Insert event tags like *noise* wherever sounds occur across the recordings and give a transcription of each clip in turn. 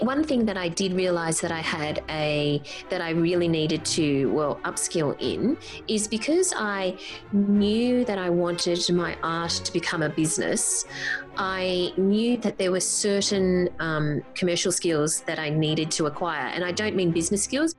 One thing that I did realize that I had a that I really needed to well upskill in is because I knew that I wanted my art to become a business. I knew that there were certain um, commercial skills that I needed to acquire, and I don't mean business skills.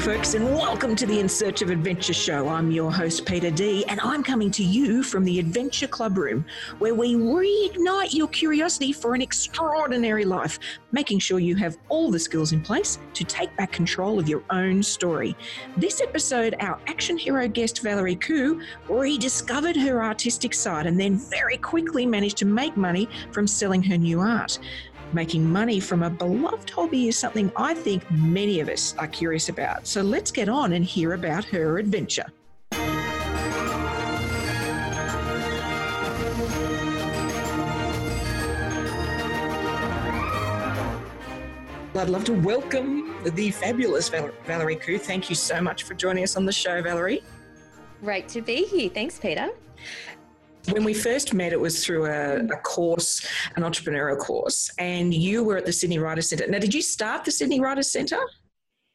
Folks, and welcome to the In Search of Adventure show. I'm your host, Peter D, and I'm coming to you from the Adventure Club Room, where we reignite your curiosity for an extraordinary life, making sure you have all the skills in place to take back control of your own story. This episode, our action hero guest, Valerie Khoo, rediscovered her artistic side and then very quickly managed to make money from selling her new art. Making money from a beloved hobby is something I think many of us are curious about. So let's get on and hear about her adventure. I'd love to welcome the fabulous Val- Valerie Khoo. Thank you so much for joining us on the show, Valerie. Great to be here. Thanks, Peter. When we first met, it was through a, a, course, an entrepreneurial course, and you were at the Sydney Writers Centre. Now, did you start the Sydney Writers Centre?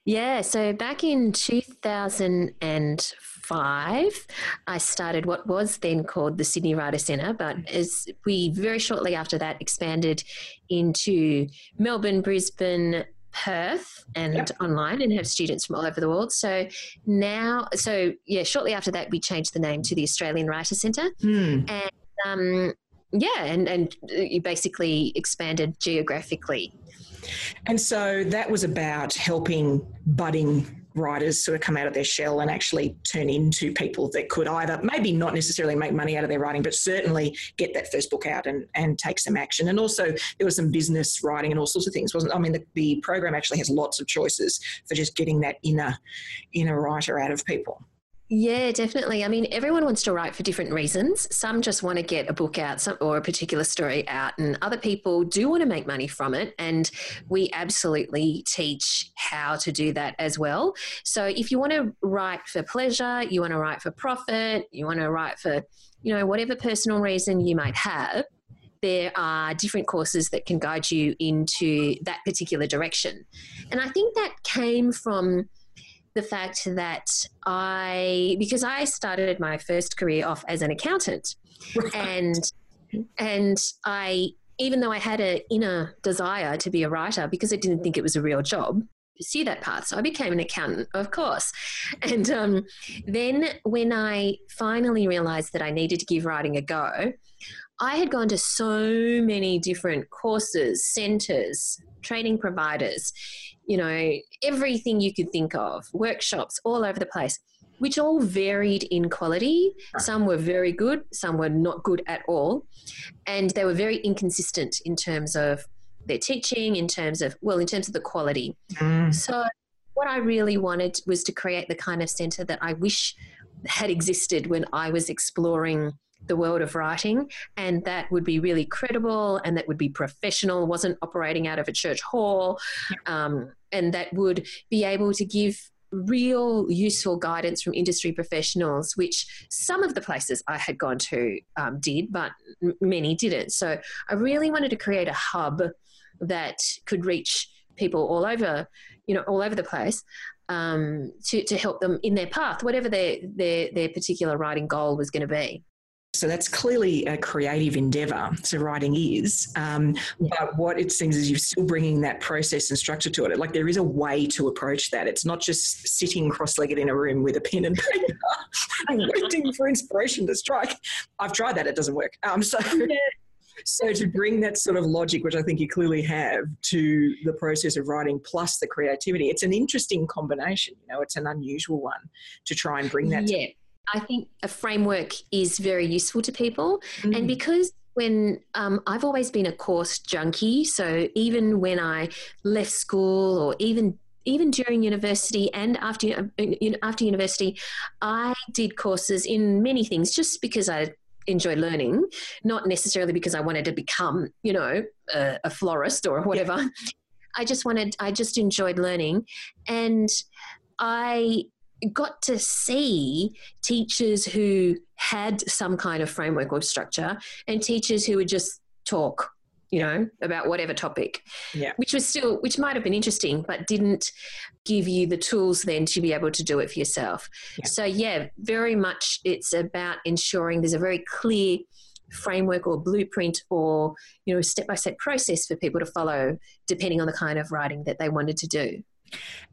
Yeah, so back in 2005, I started what was then called the Sydney Writers Centre, but as we very shortly after that expanded into Melbourne, Brisbane, Perth and yep. online and have students from all over the world. So now, so yeah, shortly after that, we changed the name to the Australian Writer Centre. Mm. And um, yeah, and, and you basically expanded geographically. And so that was about helping budding writers sort of come out of their shell and actually turn into people that could either maybe not necessarily make money out of their writing, but certainly get that first book out and, and take some action. And also there was some business writing and all sorts of things, wasn't I mean the, the program actually has lots of choices for just getting that inner inner writer out of people. Yeah, definitely. I mean, everyone wants to write for different reasons. Some just want to get a book out some, or a particular story out, and other people do want to make money from it. And we absolutely teach how to do that as well. So, if you want to write for pleasure, you want to write for profit, you want to write for, you know, whatever personal reason you might have, there are different courses that can guide you into that particular direction. And I think that came from the fact that I, because I started my first career off as an accountant, right. and and I, even though I had an inner desire to be a writer, because I didn't think it was a real job, pursue that path. So I became an accountant, of course. And um, then when I finally realized that I needed to give writing a go, I had gone to so many different courses, centers, training providers, you know, everything you could think of, workshops all over the place, which all varied in quality. Some were very good, some were not good at all. And they were very inconsistent in terms of their teaching, in terms of, well, in terms of the quality. Mm. So, what I really wanted was to create the kind of center that I wish had existed when I was exploring the world of writing and that would be really credible and that would be professional wasn't operating out of a church hall um, and that would be able to give real useful guidance from industry professionals, which some of the places I had gone to um, did, but many didn't. So I really wanted to create a hub that could reach people all over, you know, all over the place. Um, to, to help them in their path, whatever their, their, their particular writing goal was going to be. So that's clearly a creative endeavour. So writing is, um, but what it seems is you're still bringing that process and structure to it. Like there is a way to approach that. It's not just sitting cross-legged in a room with a pen and paper *laughs* and waiting for inspiration to strike. I've tried that; it doesn't work. Um, so. Yeah. *laughs* So to bring that sort of logic, which I think you clearly have, to the process of writing plus the creativity, it's an interesting combination. You know, it's an unusual one to try and bring that. Yeah. I think a framework is very useful to people. Mm. And because when um, I've always been a course junkie, so even when I left school or even even during university and after uh, after university, I did courses in many things just because I enjoy learning, not necessarily because I wanted to become, you know, a, a florist or whatever. Yeah. I just wanted, I just enjoyed learning, and I got to see teachers who had some kind of framework or structure and teachers who would just talk you know about whatever topic yeah. which was still which might have been interesting but didn't give you the tools then to be able to do it for yourself yeah. so yeah very much it's about ensuring there's a very clear framework or blueprint or you know step by step process for people to follow depending on the kind of writing that they wanted to do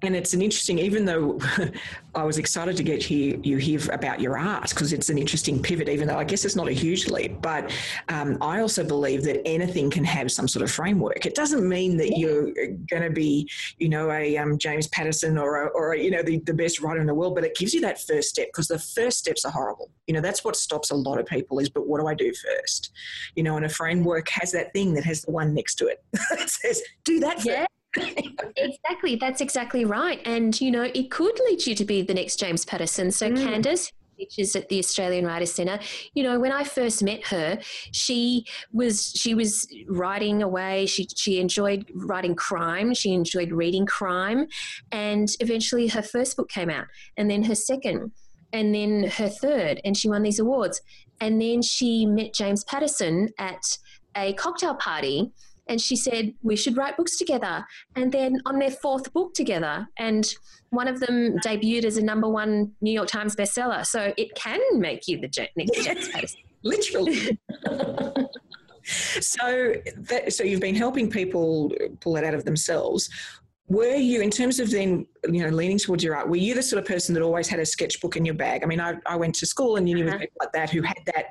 and it's an interesting, even though *laughs* I was excited to get hear you hear about your art because it's an interesting pivot, even though I guess it's not a huge leap. But um, I also believe that anything can have some sort of framework. It doesn't mean that you're going to be, you know, a um, James Patterson or, a, or a, you know, the, the best writer in the world, but it gives you that first step because the first steps are horrible. You know, that's what stops a lot of people is, but what do I do first? You know, and a framework has that thing that has the one next to it *laughs* that says, do that yeah. Exactly. That's exactly right. And, you know, it could lead you to be the next James Patterson. So, mm. Candace, teaches at the Australian Writers Centre. You know, when I first met her, she was she was writing away. She she enjoyed writing crime. She enjoyed reading crime, and eventually her first book came out, and then her second, and then her third, and she won these awards. And then she met James Patterson at a cocktail party and she said we should write books together. And then on their fourth book together and one of them debuted as a number one new york times bestseller. So it can make you the next James Patterson. literally. *laughs* So that, so you've been helping people pull it out of themselves were you in terms of then you know leaning towards your art were you the sort of person that always had a sketchbook in your bag i mean i, I went to school and you knew uh-huh. people like that who had that,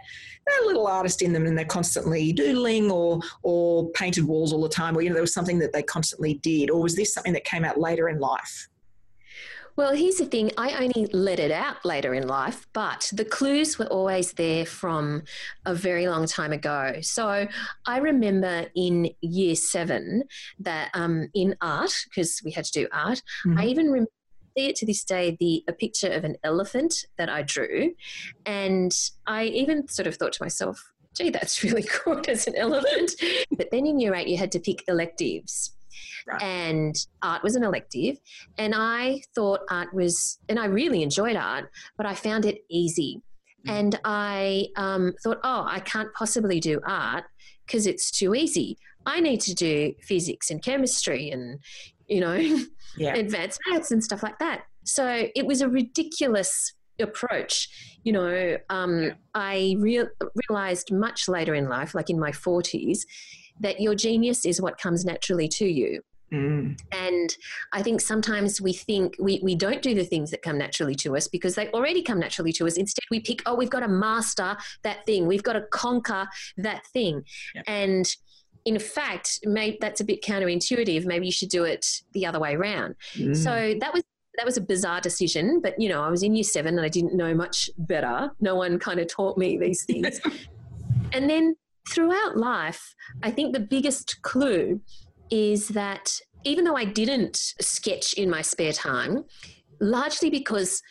that little artist in them and they're constantly doodling or or painted walls all the time or you know there was something that they constantly did or was this something that came out later in life well, here's the thing I only let it out later in life, but the clues were always there from a very long time ago. So I remember in year seven that um, in art, because we had to do art, mm-hmm. I even remember see it to this day the a picture of an elephant that I drew, and I even sort of thought to myself, "Gee, that's *laughs* really good as an elephant." but then in year eight, you had to pick electives, Right. And art was an elective. And I thought art was, and I really enjoyed art, but I found it easy. Mm. And I um, thought, oh, I can't possibly do art because it's too easy. I need to do physics and chemistry and, you know, *laughs* yeah. advanced maths and stuff like that. So it was a ridiculous approach. You know, um, yeah. I real, realized much later in life, like in my 40s, that your genius is what comes naturally to you. Mm. And I think sometimes we think we, we don't do the things that come naturally to us because they already come naturally to us. Instead, we pick, oh, we've got to master that thing, we've got to conquer that thing. Yeah. And in fact, maybe that's a bit counterintuitive. Maybe you should do it the other way around. Mm. So that was that was a bizarre decision, but you know, I was in year seven and I didn't know much better. No one kind of taught me these things. *laughs* and then throughout life, I think the biggest clue is that even though I didn't sketch in my spare time, largely because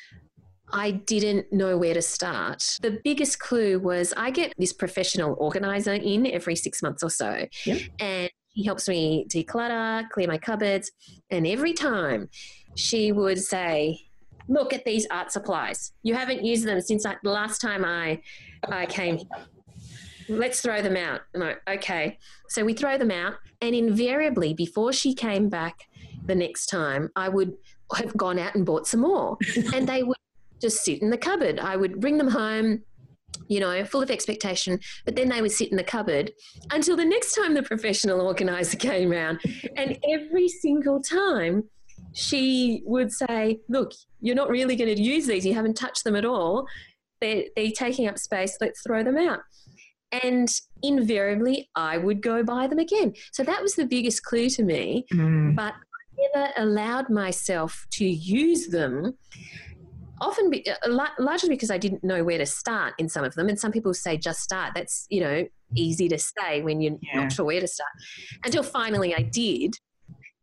I didn't know where to start. The biggest clue was I get this professional organizer in every six months or so. Yeah. And he helps me declutter, clear my cupboards. And every time she would say, Look at these art supplies. You haven't used them since the last time I, I came here let's throw them out. Okay. So we throw them out. And invariably, before she came back the next time, I would have gone out and bought some more. *laughs* and they would just sit in the cupboard. I would bring them home, you know, full of expectation, but then they would sit in the cupboard until the next time the professional organizer *laughs* came around. And every single time, she would say, Look, you're not really going to use these. You haven't touched them at all. They're, they're taking up space. Let's throw them out. And invariably, I would go buy them again. So that was the biggest clue to me. Mm. But I never allowed myself to use them. Often, be, uh, largely because I didn't know where to start in some of them. And some people say just start. That's, you know, easy to say when you're yeah. not sure where to start. Until finally I did.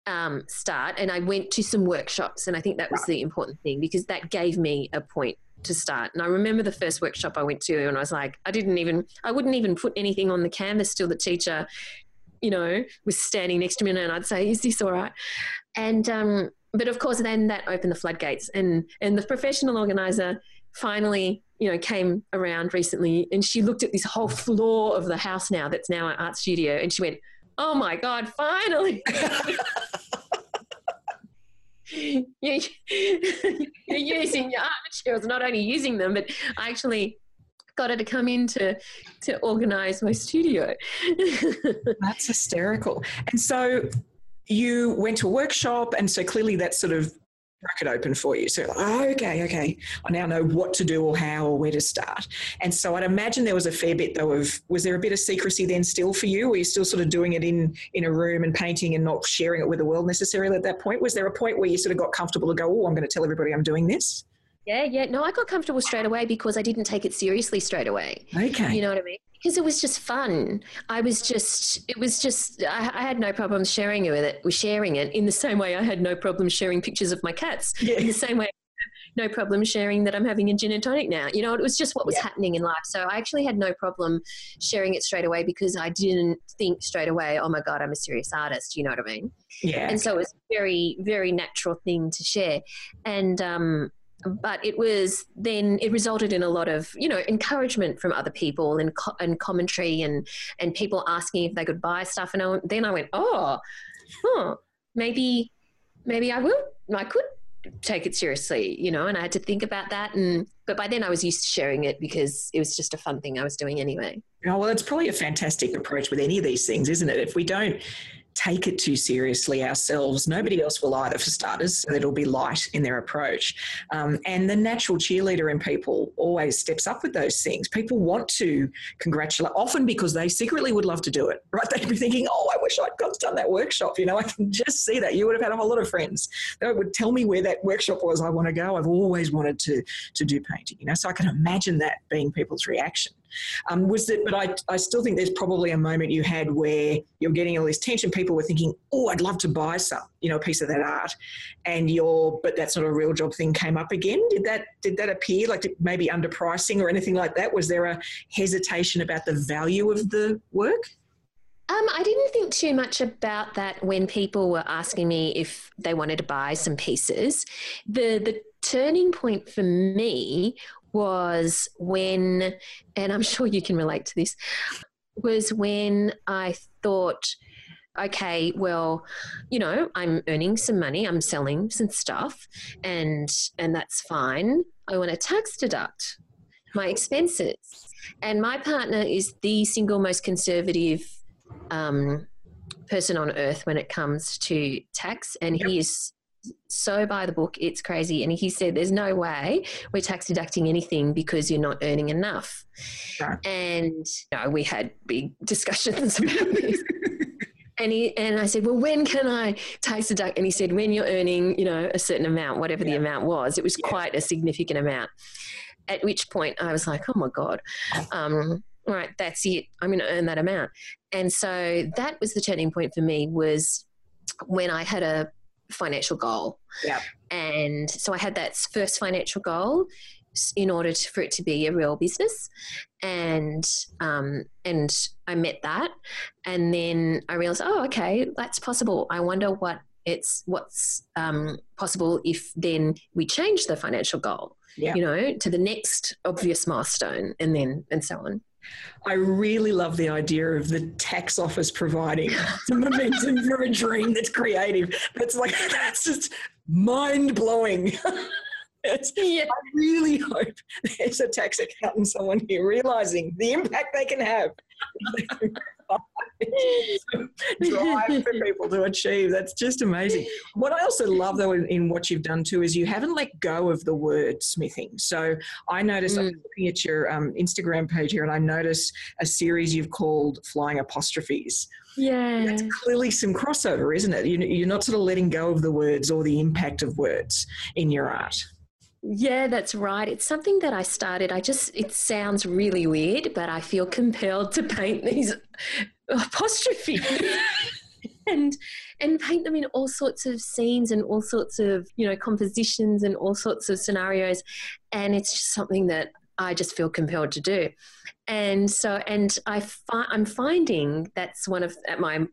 Um, start and I went to some workshops, and I think that was the important thing because that gave me a point to start. And I remember the first workshop I went to, and I was like, I didn't even, I wouldn't even put anything on the canvas till the teacher, you know, was standing next to me, and I'd say, "Is this all right?" And um, but of course, then that opened the floodgates, and and the professional organizer finally, you know, came around recently, and she looked at this whole floor of the house now that's now an art studio, and she went, "Oh my god, finally!" *laughs* *laughs* you, *laughs* are using your materials, not only using them, but I actually got her to come in to to organize my studio. *laughs* That's hysterical. And so you went to a workshop, and so clearly that sort of bracket open for you. So, like, oh, okay, okay, I now know what to do or how or where to start. And so, I'd imagine there was a fair bit though of was there a bit of secrecy then still for you? Were you still sort of doing it in in a room and painting and not sharing it with the world necessarily at that point? Was there a point where you sort of got comfortable to go, oh, I'm going to tell everybody I'm doing this? Yeah, yeah. No, I got comfortable straight away because I didn't take it seriously straight away. Okay. You know what I mean? Because it was just fun. I was just, it was just, I, I had no problem sharing it with it, sharing it in the same way I had no problem sharing pictures of my cats. Yeah. In the same way, no problem sharing that I'm having a gin and tonic now. You know, it was just what was yeah. happening in life. So I actually had no problem sharing it straight away because I didn't think straight away, oh my God, I'm a serious artist. You know what I mean? Yeah. And so it was very, very natural thing to share. And, um, but it was then it resulted in a lot of you know encouragement from other people and co- and commentary and and people asking if they could buy stuff and I, then I went oh huh, maybe maybe I will I could take it seriously you know and I had to think about that and but by then I was used to sharing it because it was just a fun thing I was doing anyway. Oh, well, it's probably a fantastic approach with any of these things, isn't it? If we don't take it too seriously ourselves. Nobody else will either, for starters. So it'll be light in their approach. Um, and the natural cheerleader in people always steps up with those things. People want to congratulate, often because they secretly would love to do it, right? *laughs* They'd be thinking, oh, I wish I'd done that workshop. You know, I can just see that. You would have had a whole lot of friends that would tell me where that workshop was I want to go. I've always wanted to, to do painting, you know, so I can imagine that being people's reaction. Um, was it? But I, I still think there's probably a moment you had where you're getting all this tension. People were thinking, "Oh, I'd love to buy some, you know, a piece of that art," and your but that's not a real job thing came up again. Did that did that appear like maybe underpricing or anything like that? Was there a hesitation about the value of the work? Um, I didn't think too much about that when people were asking me if they wanted to buy some pieces. The the turning point for me was when, and I'm *laughs* sure you can relate to this, was when I thought, okay, well, you know, I'm earning some money, I'm selling some stuff, and and that's fine. I want to tax deduct my expenses, and my partner is the single most conservative um, person on earth when it comes to tax, and yep. he is so by the book, it's crazy. And he said, There's no way we're tax deducting anything because you're not earning enough. Sure. And you know, we had big *laughs* discussions *laughs* about this. and he and I said, Well, when can I tax deduct? And he said, When you're earning, you know, a certain amount, whatever yeah. the amount was. It was yeah. quite a significant amount. At which point I was like, Oh my God. Um, all right, that's it. I'm going to earn that amount. And so that was the turning point for me was when I had a financial goal. Yeah. And so I had that first financial goal in order to, for it to be a real business and um, and I met that and then I realized oh okay that's possible I wonder what it's what's um, possible if then we change the financial goal yeah. you know to the next obvious milestone and then and so on I really love the idea of the tax office providing some momentum *laughs* for a dream that's creative. That's like, *laughs* that's just mind blowing. *laughs* yeah. I really hope there's a tax accountant, someone here realizing the impact they can have. *laughs* drive for people to achieve. That's just amazing. What I also love, though, in, in, what you've done too, is you haven't let go of the word smithing. So I noticed, mm. I'm looking at your um, Instagram page here, and I noticed a series you've called Flying Apostrophes. Yeah. That's clearly some crossover, isn't it? You're not sort of letting go of the words or the impact of words in your art. Yeah, that's right. It's something that I started. I just, it sounds really weird, but I feel compelled to paint these *laughs* apostrophes *laughs* and and paint them in all sorts of scenes and all sorts of, you know, compositions and all sorts of scenarios. And it's just something that I just feel compelled to do. And so, and I fi- I'm finding that's one of my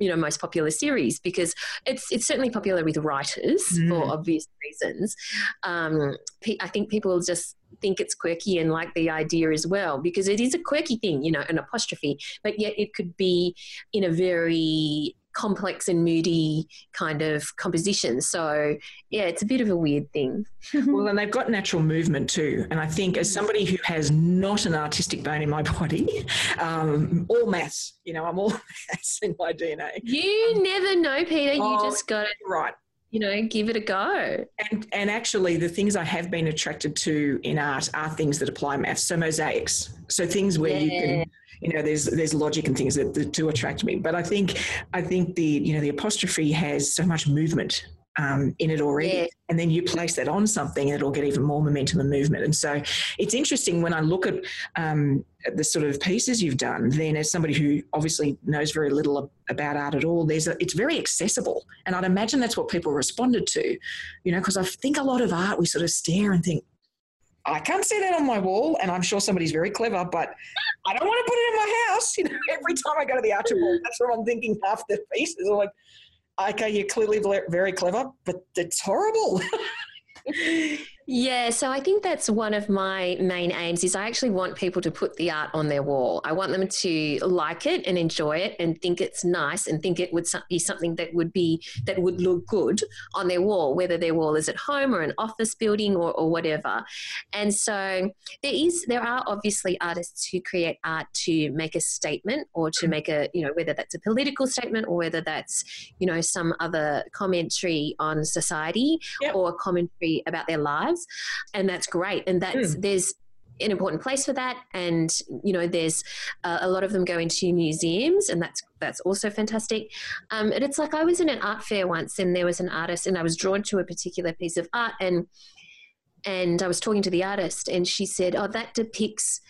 you know most popular series because it's it's certainly popular with writers mm. for obvious reasons. Um, I think people just think it's quirky and like the idea as well because it is a quirky thing, you know, an apostrophe, but yet it could be in a very complex and moody kind of composition. So, yeah, it's a bit of a weird thing. *laughs* well, and they've got natural movement too. And I think as somebody who has not an artistic bone in my *laughs* body, um, all maths, you know, I'm all *laughs* maths in my DNA. You um, never know, Peter. You oh, just got it. Right. You know, give it a go. And, and actually, the things I have been attracted to in art are things that apply maths. So, mosaics. So, things where yeah. you can you know there's there's logic and things that, that do attract me but i think i think the you know the apostrophe has so much movement um, in it already. Yeah. And then you place that on something, it'll get even more momentum and movement. And so it's interesting when I look at um, the sort of pieces you've done, then as somebody who obviously knows very little about art at all, there's a, it's very accessible. And I'd imagine that's what people responded to, you know, because I think a lot of art, we sort of stare and think, I can't see that on my wall, and I'm sure somebody's very clever, but I don't want to put it in my house. *laughs* You know, every time I go to the Archibald, that's what I'm thinking. Half the pieces are like, okay, you're clearly very clever, but it's horrible. *laughs* Yeah, so I think that's one of my main aims is I actually want people to put the art on their wall. I want them to like it and enjoy it and think it's nice and think it would be something that would be that would look good on their wall, whether their wall is at home or an office building or, or whatever. And so there is there are obviously artists who create art to make a statement or to make a, you know, whether that's a political statement or whether that's, you know, some other commentary on society yep. or commentary about their lives and that's great. And that's mm. there's an important place for that and you know there's uh, a lot of them go into museums and that's that's also fantastic um, and it's like i was in an art fair once and there was an artist and i was drawn to a particular piece of art and and i was talking to the artist and she said oh that depicts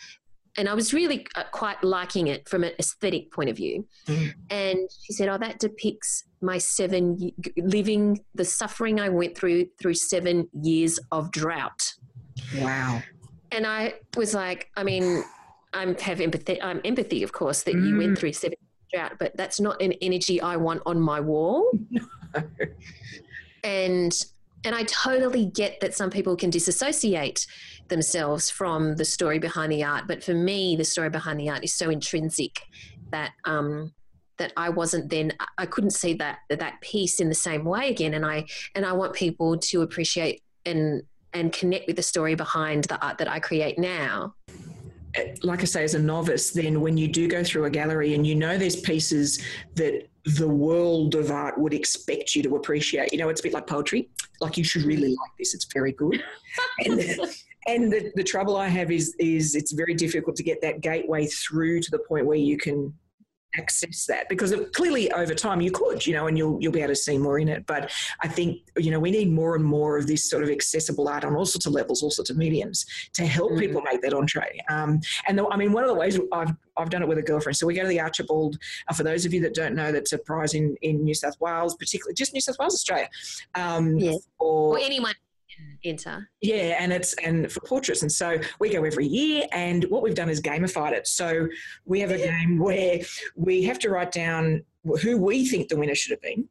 and I was really uh, quite liking it from an aesthetic point of view. Mm. And she said, "Oh, that depicts my seven living the suffering I went through through seven years of drought." Wow. And I was like, I mean, I'm have empathy. I'm empathy, of course, that mm. you went mm. through seven drought, but that's not an energy I want on my wall. *laughs* No. And and I totally get that some people can disassociate themselves from the story behind the art, but for me, the story behind the art is so intrinsic that um, that I wasn't then I couldn't see that that piece in the same way again, and I and I want people to appreciate and and connect with the story behind the art that I create now. Like I say, as a novice, then when you do go through a gallery and you know there's pieces that the world of art would expect you to appreciate, you know, it's a bit like poetry. Like you should really like this; it's very good. *laughs* and and the, the trouble I have is is it's very difficult to get that gateway through to the point where you can access that because it, clearly over time you could you know and you'll you'll be able to see more in it but i think you know we need more and more of this sort of accessible art on all sorts of levels all sorts of mediums to help mm-hmm. people make that entree um, and the, i mean one of the ways i've I've done it with a girlfriend. So we go to the Archibald. Uh, for those of you that don't know, that's a prize in, in New South Wales, particularly just New South Wales, Australia. Um, yes. Or, or anyone enter. Yeah, and it's and for portraits, and so we go every year. And what we've done is gamified it. So we have a game where we have to write down who we think the winner should have been.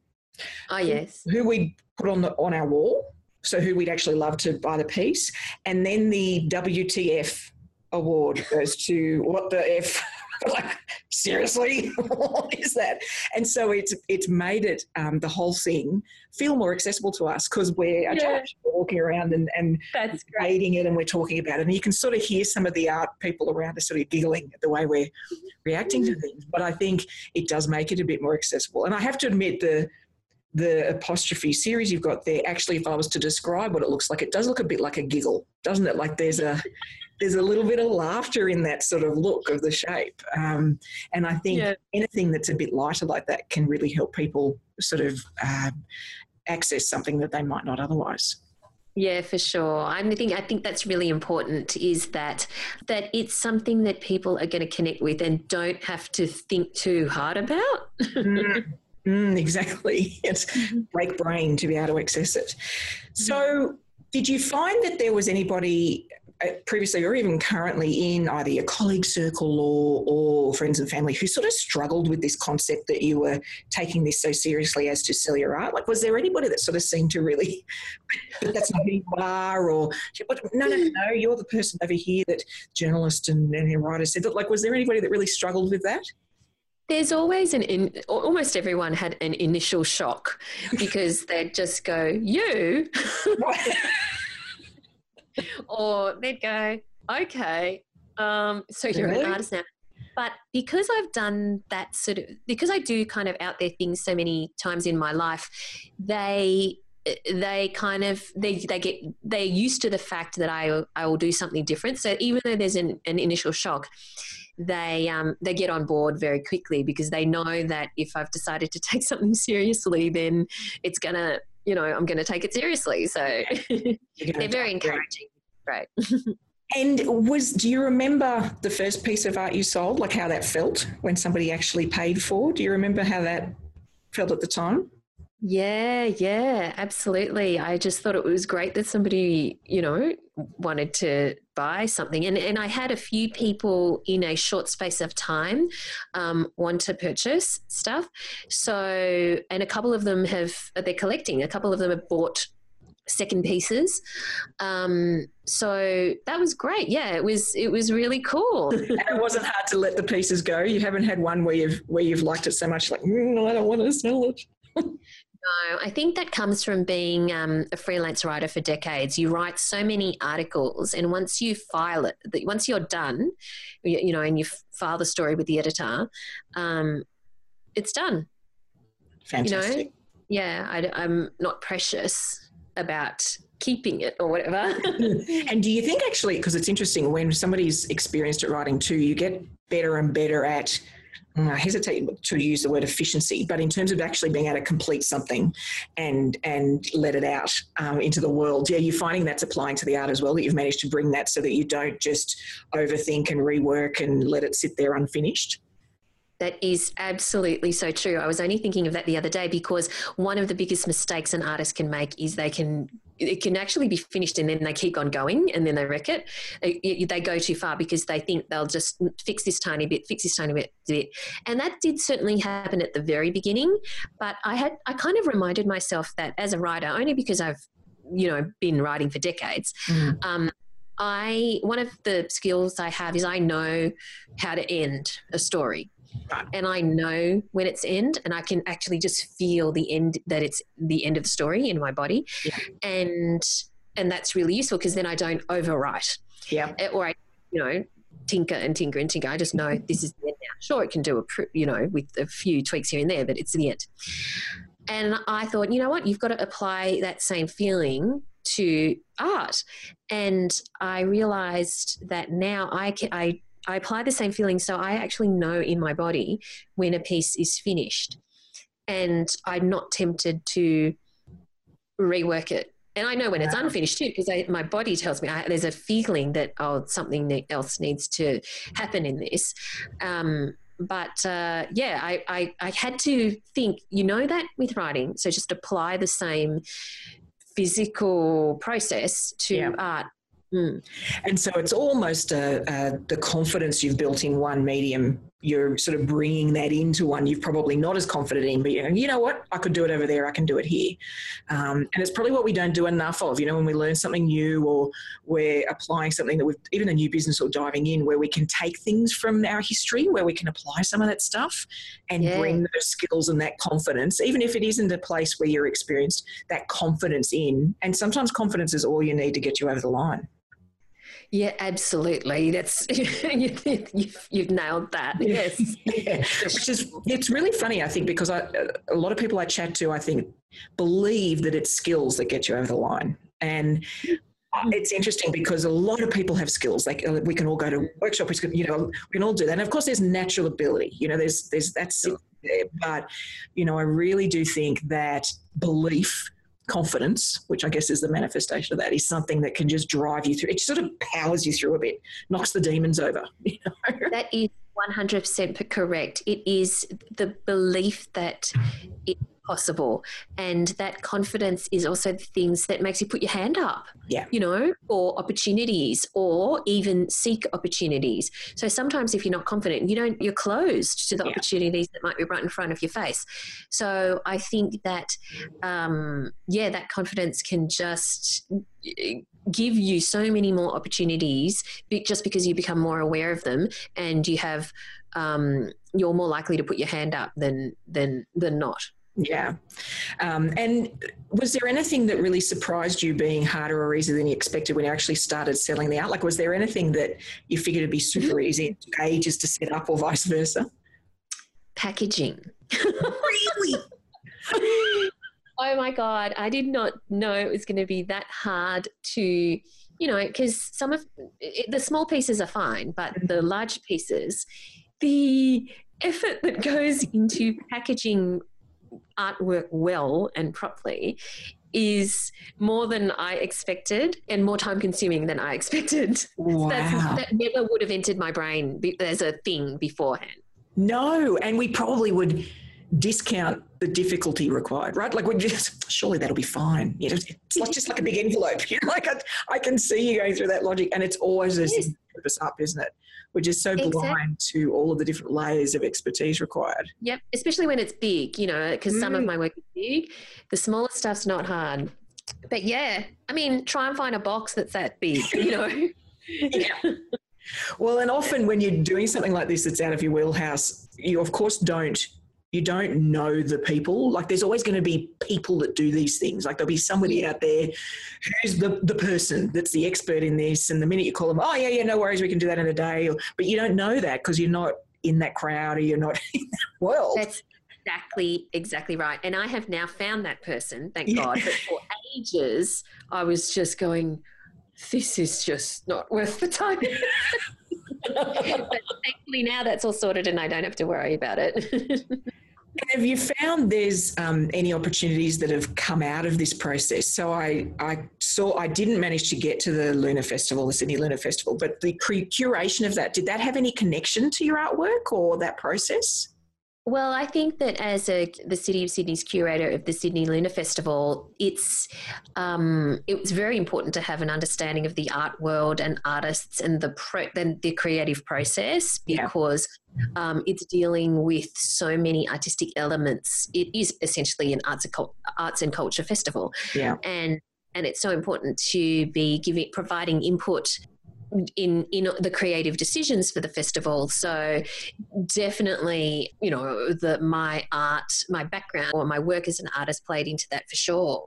Oh yes. Who we put on the on our wall. So who we'd actually love to buy the piece, and then the WTF award goes to what the F *laughs* like, seriously, *laughs* what is that? And so it's it's made it um, the whole thing feel more accessible to us because we're yeah. walking around and and That's grading it and we're talking about it, and you can sort of hear some of the art people around us sort of giggling at the way we're reacting to things. But I think it does make it a bit more accessible. And I have to admit the the apostrophe series you've got there actually if i was to describe what it looks like it does look a bit like a giggle doesn't it like there's a there's a little bit of laughter in that sort of look of the shape. Um, and I think yeah. anything that's a bit lighter like that can really help people sort of uh, access something that they might not otherwise. Yeah, for sure. I think I think that's really important. Is that that it's something that people are going to connect with and don't have to think too hard about. mm, *laughs* mm, exactly. *laughs* It's mm-hmm. break brain to be able to access it. So, did you find that there was anybody Uh, previously or even currently in either your colleague circle or, or friends and family who sort of struggled with this concept that you were taking this so seriously as to sell your art? Like, was there anybody that sort of seemed to really, *laughs* but that's not who you are, or no, no, no, you're the person over here that journalist and, and writer said that. Like, was there anybody that really struggled with that? There's always an in, almost everyone had an initial shock *laughs* because they'd just go, "You," *laughs* or they'd go, "Okay, um, so you're really? an artist now." But because I've done that sort of, because I do kind of out there things so many times in my life, they they kind of they they get they're used to the fact that I I will do something different. So even though there's an, an initial shock, they um, they get on board very quickly because they know that if I've decided to *laughs* take something seriously, then it's gonna you know I'm gonna take it seriously. So *laughs* they're very encouraging. Right. *laughs* and was do you remember the first piece of art you sold? Like how that felt when somebody actually paid for? Do you remember how that felt at the time? Yeah, yeah, absolutely. I just thought it was great that somebody, you know, wanted to buy something. And, and I had a few people in a short space of time um, want to purchase stuff. So, and a couple of them have, they're collecting, a couple of them have bought second pieces. Um, so that was great. Yeah, it was it was really cool. and *laughs* it wasn't hard to let the pieces go. You haven't had one where you've where you've liked it so much, like mm, I don't want to sell it. *laughs* No, I think that comes from being um, a freelance writer for decades. You write so many articles, and once you file it, once you're done, you, know, and you file the story with the editor, um, it's done. Fantastic. You know? Yeah, I, I'm not precious about keeping it or whatever. *laughs* and do you think actually, because it's interesting, when somebody's experienced at writing too, you get better and better at I hesitate to use the word efficiency, but in terms of actually being able to complete something and and let it out um, into the world, yeah, you're finding that's applying to the art as well. That you've managed to bring that so that you don't just overthink and rework and let it sit there unfinished. That is absolutely so true. I was only thinking of that the other day because one of the biggest mistakes an artist can make is they can it can actually be finished and then they keep on going and then they wreck it. They, they go too far because they think they'll just fix this tiny bit, fix this tiny bit, bit. And that did certainly happen at the very beginning. But I had I kind of reminded myself that as a writer, only because I've you know been writing for decades. Mm. Um, I one of the skills I have is I know how to end a story and I know when it's end and I can actually just feel the end that it's the end of the story in my body. Yeah. And and that's really useful because then I don't overwrite. Yeah. Or I, you know, tinker and tinker and tinker. I just know mm-hmm. this is the end now. Sure, it can do a, pr- you know, with a few tweaks here and there, but it's the end. And I thought, you know what, you've got to apply that same feeling to art. And I realized that now I can, I I apply the same feeling. So I actually know in my body when a piece is finished. And I'm not tempted to rework it. And I know when it's unfinished too, because my body tells me I, there's a feeling that, oh, something else needs to happen in this. Um, but uh, yeah, I, I, I had to think, you know, that with writing. So just apply the same physical process to yeah. art Mm. And so it's almost a, a, the confidence you've built in one medium. You're sort of bringing that into one you've probably not as confident in, but you know what? I could do it over there. I can do it here. Um, and it's probably what we don't do enough of. You know, when we learn something new or we're applying something that we've, even a new business or diving in, where we can take things from our history, where we can apply some of that stuff and yeah. bring those skills and that confidence, even if it isn't a place where you're experienced, that confidence in. And sometimes confidence is all you need to get you over the line. Yeah, absolutely. That's *laughs* you, have you've nailed that. Yes, yeah. which is it's really funny. I think because I, a lot of people I chat to, I think, believe that it's skills that get you over the line, and mm. it's interesting because a lot of people have skills. Like uh, we can all go to workshop. We can, you know, we can all do that. And of course, there's natural ability. You know, there's there's that's there. But you know, I really do think that belief confidence, which I guess is the manifestation of that, is something that can just drive you through. It sort of powers you through a bit, knocks the demons over. *laughs* You know? That is 100% correct. It is the belief that it's possible. And that confidence is also the things that makes you put your hand up. Yeah. You know, for opportunities or even seek opportunities. So sometimes if you're not confident, you don't you're closed to the Yeah. opportunities that might be right in front of your face. So I think that um yeah, that confidence can just give you so many more opportunities just because you become more aware of them and you have um, you're more likely to put your hand up than than than not. Yeah. Um, and was there anything that really surprised you being harder or easier than you expected when you actually started selling the out Like, was there anything that you figured would be super easy and took ages to set up or vice versa? Packaging. *laughs* Really? *laughs* Oh my god, I did not know it was going to be that hard to, you know, because some of it, the small pieces are fine, but the mm-hmm. large pieces, the effort that goes into packaging artwork well and properly is more than I expected and more time consuming than I *laughs* expected. Wow. That's, that never would have entered my brain as a thing beforehand. No, and we probably would discount the difficulty required, right? Like we just surely that'll be fine. You know, it's like just like a big envelope. *laughs* You know, like I, I can see you going through that logic, and it's always this Yes. purpose up, isn't it? We're just so Exactly. blind to all of the different layers of expertise required. Yep, especially when it's big, you know, because some of Mm. my work is big. The smaller stuff's not hard. But yeah, I mean, try and find a box that's that big, *laughs* you know. Yeah. Well, and often when you're doing something like this that's out of your wheelhouse, you of course don't you don't know the people. Like there's always going to be people that do these things. Like there'll be somebody out there who's the, the person that's the expert in this. And the minute you call them, oh yeah, yeah, no worries, we can do that in a day. Or, but you don't know that because you're not in that crowd or you're not *laughs* in that world. That's exactly, exactly right. And I have now found that person, thank Yeah. God. But for ages, I was just going, this is just not worth the time. *laughs* but *laughs* thankfully now that's all sorted and I don't have to worry about it. *laughs* Have you found there's um, any opportunities that have come out of this process? So I, I saw I didn't manage to get to the Lunar Festival, the Sydney Lunar Festival, but the curation of that did that have any connection to your artwork or that process? Well, I think that as a, the City of Sydney's curator of the Sydney Lunar Festival, it's um, it was very important to have an understanding of the art world and artists and the pro, and the creative process Yeah. because um, it's dealing with so many artistic elements. It is essentially an arts arts and culture festival, Yeah. and and it's so important to be giving providing input in in the creative decisions for the festival so definitely you know the my art my background or my work as an artist played into that for sure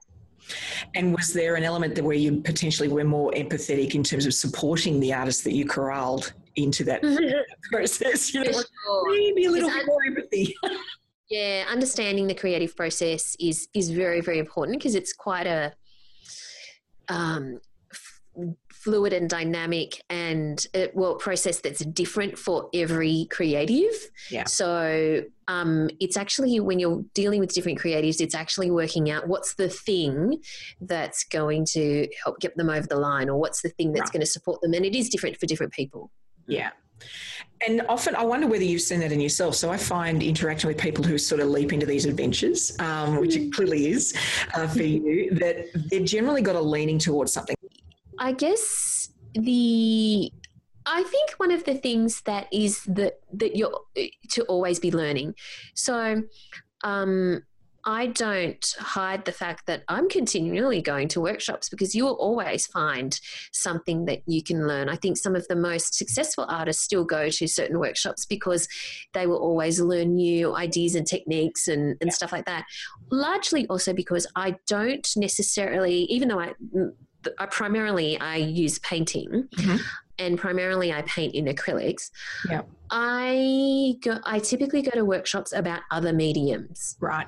And was there an element that where you potentially were more empathetic in terms of supporting the artists that you corralled into that *laughs* process? You know, sure. maybe a little bit more empathy. yeah understanding the creative process is is very very important because it's quite a um fluid and dynamic and uh, well process that's different for every creative Yeah. so um it's actually when you're dealing with different creatives it's actually working out what's the thing that's going to help get them over the line or what's the thing that's Right. going to support them and it is different for different people Yeah. And often, I wonder whether you've seen that in yourself. So I find interacting with people who sort of leap into these adventures, um, which it clearly is uh, for you, that they've generally got a leaning towards something. I guess the I think one of the things that is that that you're to always be learning. So um I don't hide the fact that I'm continually going to workshops because you will always find something that you can learn. I think some of the most successful artists still go to certain workshops because they will always learn new ideas and techniques and, and stuff like that. Largely also because I don't necessarily, even though I I primarily I use painting, Mhm. and primarily I paint in acrylics. Yeah. I go. I typically go to workshops about other mediums. Right.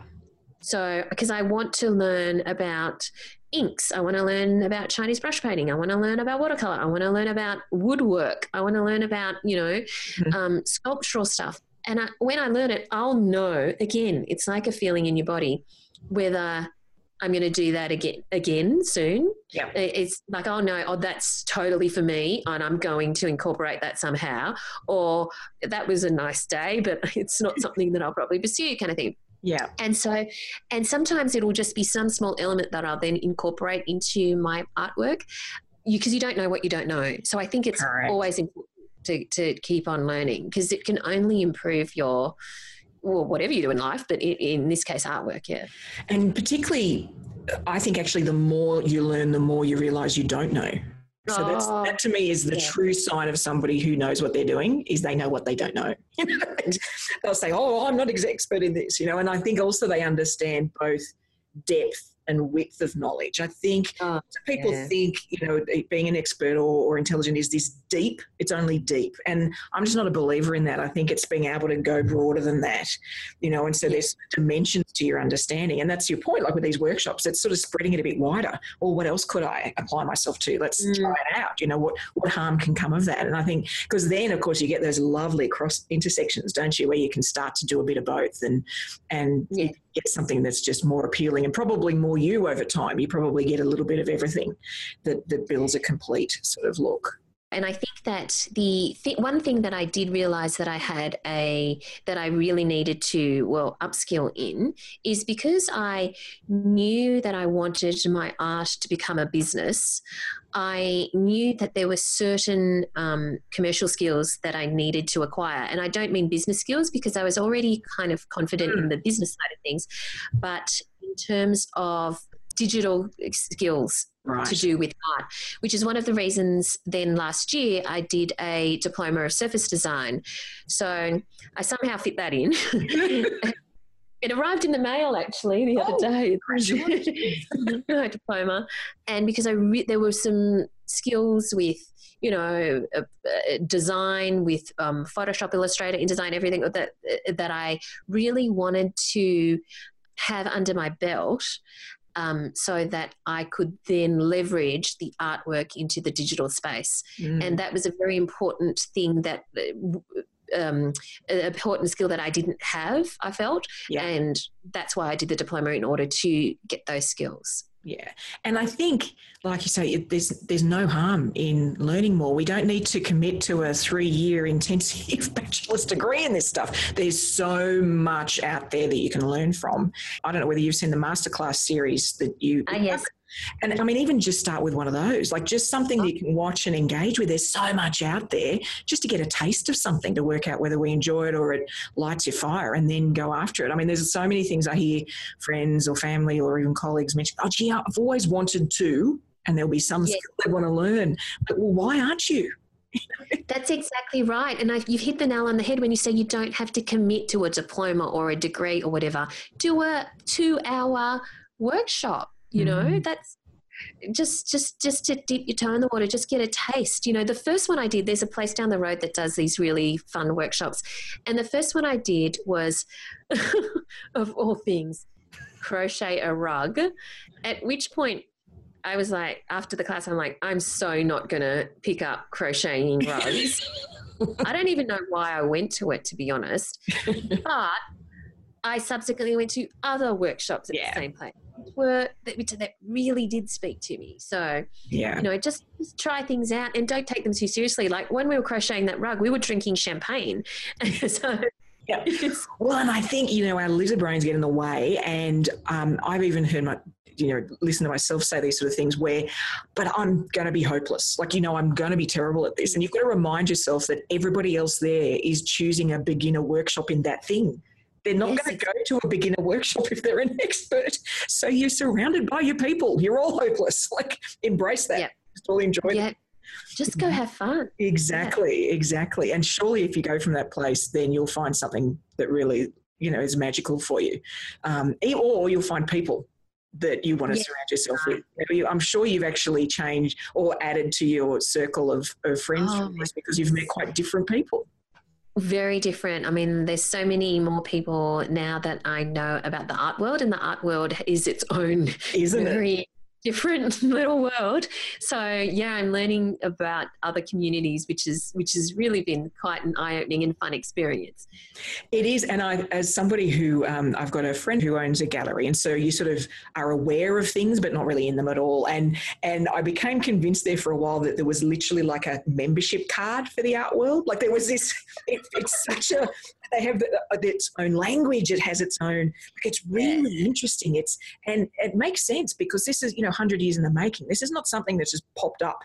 So because I want to learn about inks, I want to learn about Chinese brush painting. I want to learn about watercolor. I want to learn about woodwork. I want to learn about you know Mhm. um, sculptural stuff. And I, when I learn it, I'll know. Again, it's like a feeling in your body whether I'm going to do that again again soon. Yeah. It's like, oh no, oh that's totally for me, and I'm going to incorporate that somehow. Or that was a nice day, but *laughs* it's not something that I'll probably pursue, kind of thing. Yeah. And so, and sometimes it will just be some small element that I'll then incorporate into my artwork because you, you, don't know what you don't know. So I think it's Correct. always important to, to keep on learning because it can only improve your, well, whatever you do in life, but in, in this case, artwork, yeah. And particularly, I think actually the more you learn, the more you realize you don't know. So that's, oh, that to me is the yeah. true sign of somebody who knows what they're doing is they know what they don't know. *laughs* They'll say, "Oh, I'm not an expert in this," you know. And I think also they understand both depth and width of knowledge. I think oh, people yeah. think, you know, being an expert or, or, intelligent is this deep. It's only deep. And I'm just not a believer in that. I think it's being able to go broader than that, you know, and so yeah. there's dimensions to your understanding. And that's your point. Like with these workshops, it's sort of spreading it a bit wider. Well, what else could I apply myself to? Let's mm. try it out. You know, what, what harm can come of that? And I think, because then, of course, you get those lovely cross intersections, don't you, where you can start to do a bit of both and, and yeah get something that's just more appealing and probably more you over time. You probably get a little bit of everything that, that builds a complete sort of look. And I think that the th- one thing that I did realize that I had a that I really needed to well upskill in is because I knew that I wanted my art to become a business. I knew that there were certain um, commercial skills that I needed to acquire. And I don't mean business skills because I was already kind of confident in the business side of things. But in terms of digital skills right. to do with art, which is one of the reasons then last year I did a diploma of surface design. So I somehow fit that in. *laughs* It arrived in the mail actually the other oh, day. *laughs* my diploma, and because I re- there were some skills with you know uh, uh, design with um, Photoshop, Illustrator, InDesign, everything that that I really wanted to have under my belt. Um, so that I could then leverage the artwork into the digital space. Mm. And that was a very important thing that uh, um, an important skill that I didn't have, I felt. Yeah. And that's why I did the diploma in order to get those skills. Yeah, and I think, like you say, there's there's no harm in learning more. We don't need to commit to a three year intensive *laughs* bachelor's degree in this stuff. There's so much out there that you can learn from. I don't know whether you've seen the masterclass series that you. Uh, yes. *laughs* And I mean, even just start with one of those, like just something that you can watch and engage with. There's so much out there just to get a taste of something to work out whether we enjoy it or it lights your fire and then go after it. I mean, there's so many things I hear friends or family or even colleagues mention, oh, gee, I've always wanted to, and there'll be some skill they want to learn. But well, why aren't you? That's exactly right. And I've, you've hit the nail on the head when you say you don't have to commit to a diploma or a degree or whatever. Do a two hour workshop you know mm. that's just just just to dip your toe in the water just get a taste. You know the first one i did there's a place down the road that does these really fun workshops. And the first one i did was *laughs* of all things crochet a rug at which point i was like after the class i'm like i'm so not gonna pick up crocheting rugs. *laughs* I don't even know why i went to it to be honest. *laughs* But i subsequently went to other workshops at yeah. the same place were that, that really did speak to me. So, yeah, you know, just, just try things out and don't take them too seriously. Like when we were crocheting that rug, we were drinking champagne. *laughs* so, yeah. *laughs* Well, and I think, you know, our lizard brains get in the way. And um, I've even heard my, you know, listen to myself say these sort of things where, but I'm going to be hopeless. Like, you know, I'm going to be terrible at this. And you've got to remind yourself that everybody else there is choosing a beginner workshop in that thing. They're not yes, going to go to a beginner workshop if they're an expert. So you're surrounded by your people. You're all hopeless. *laughs* Like embrace that. Just all enjoy it. Just go have fun. Exactly, yeah. exactly. And surely if you go from that place, then you'll find something that really, you know, is magical for you. Um, or you'll find people that you want to yeah. surround yourself with. I'm sure you've actually changed or added to your circle of, of friends oh, from this because you've met quite different people. Very different. I mean, there's so many more people now that I know about the art world, and the art world is its own Isn't very it? Different *laughs* little world. So yeah, I'm learning about other communities, which is which has really been quite an eye opening and fun experience. It is, and I, as somebody who um, I've got a friend who owns a gallery, and so you sort of are aware of things, but not really in them at all. And and I became convinced there for a while that there was literally like a membership card for the art world. Like there was this. It, it's such a they have uh, its own language. It has its own. Like it's really yeah. interesting. It's and it makes sense because this is you know hundred years in the making. This is not something that's just popped up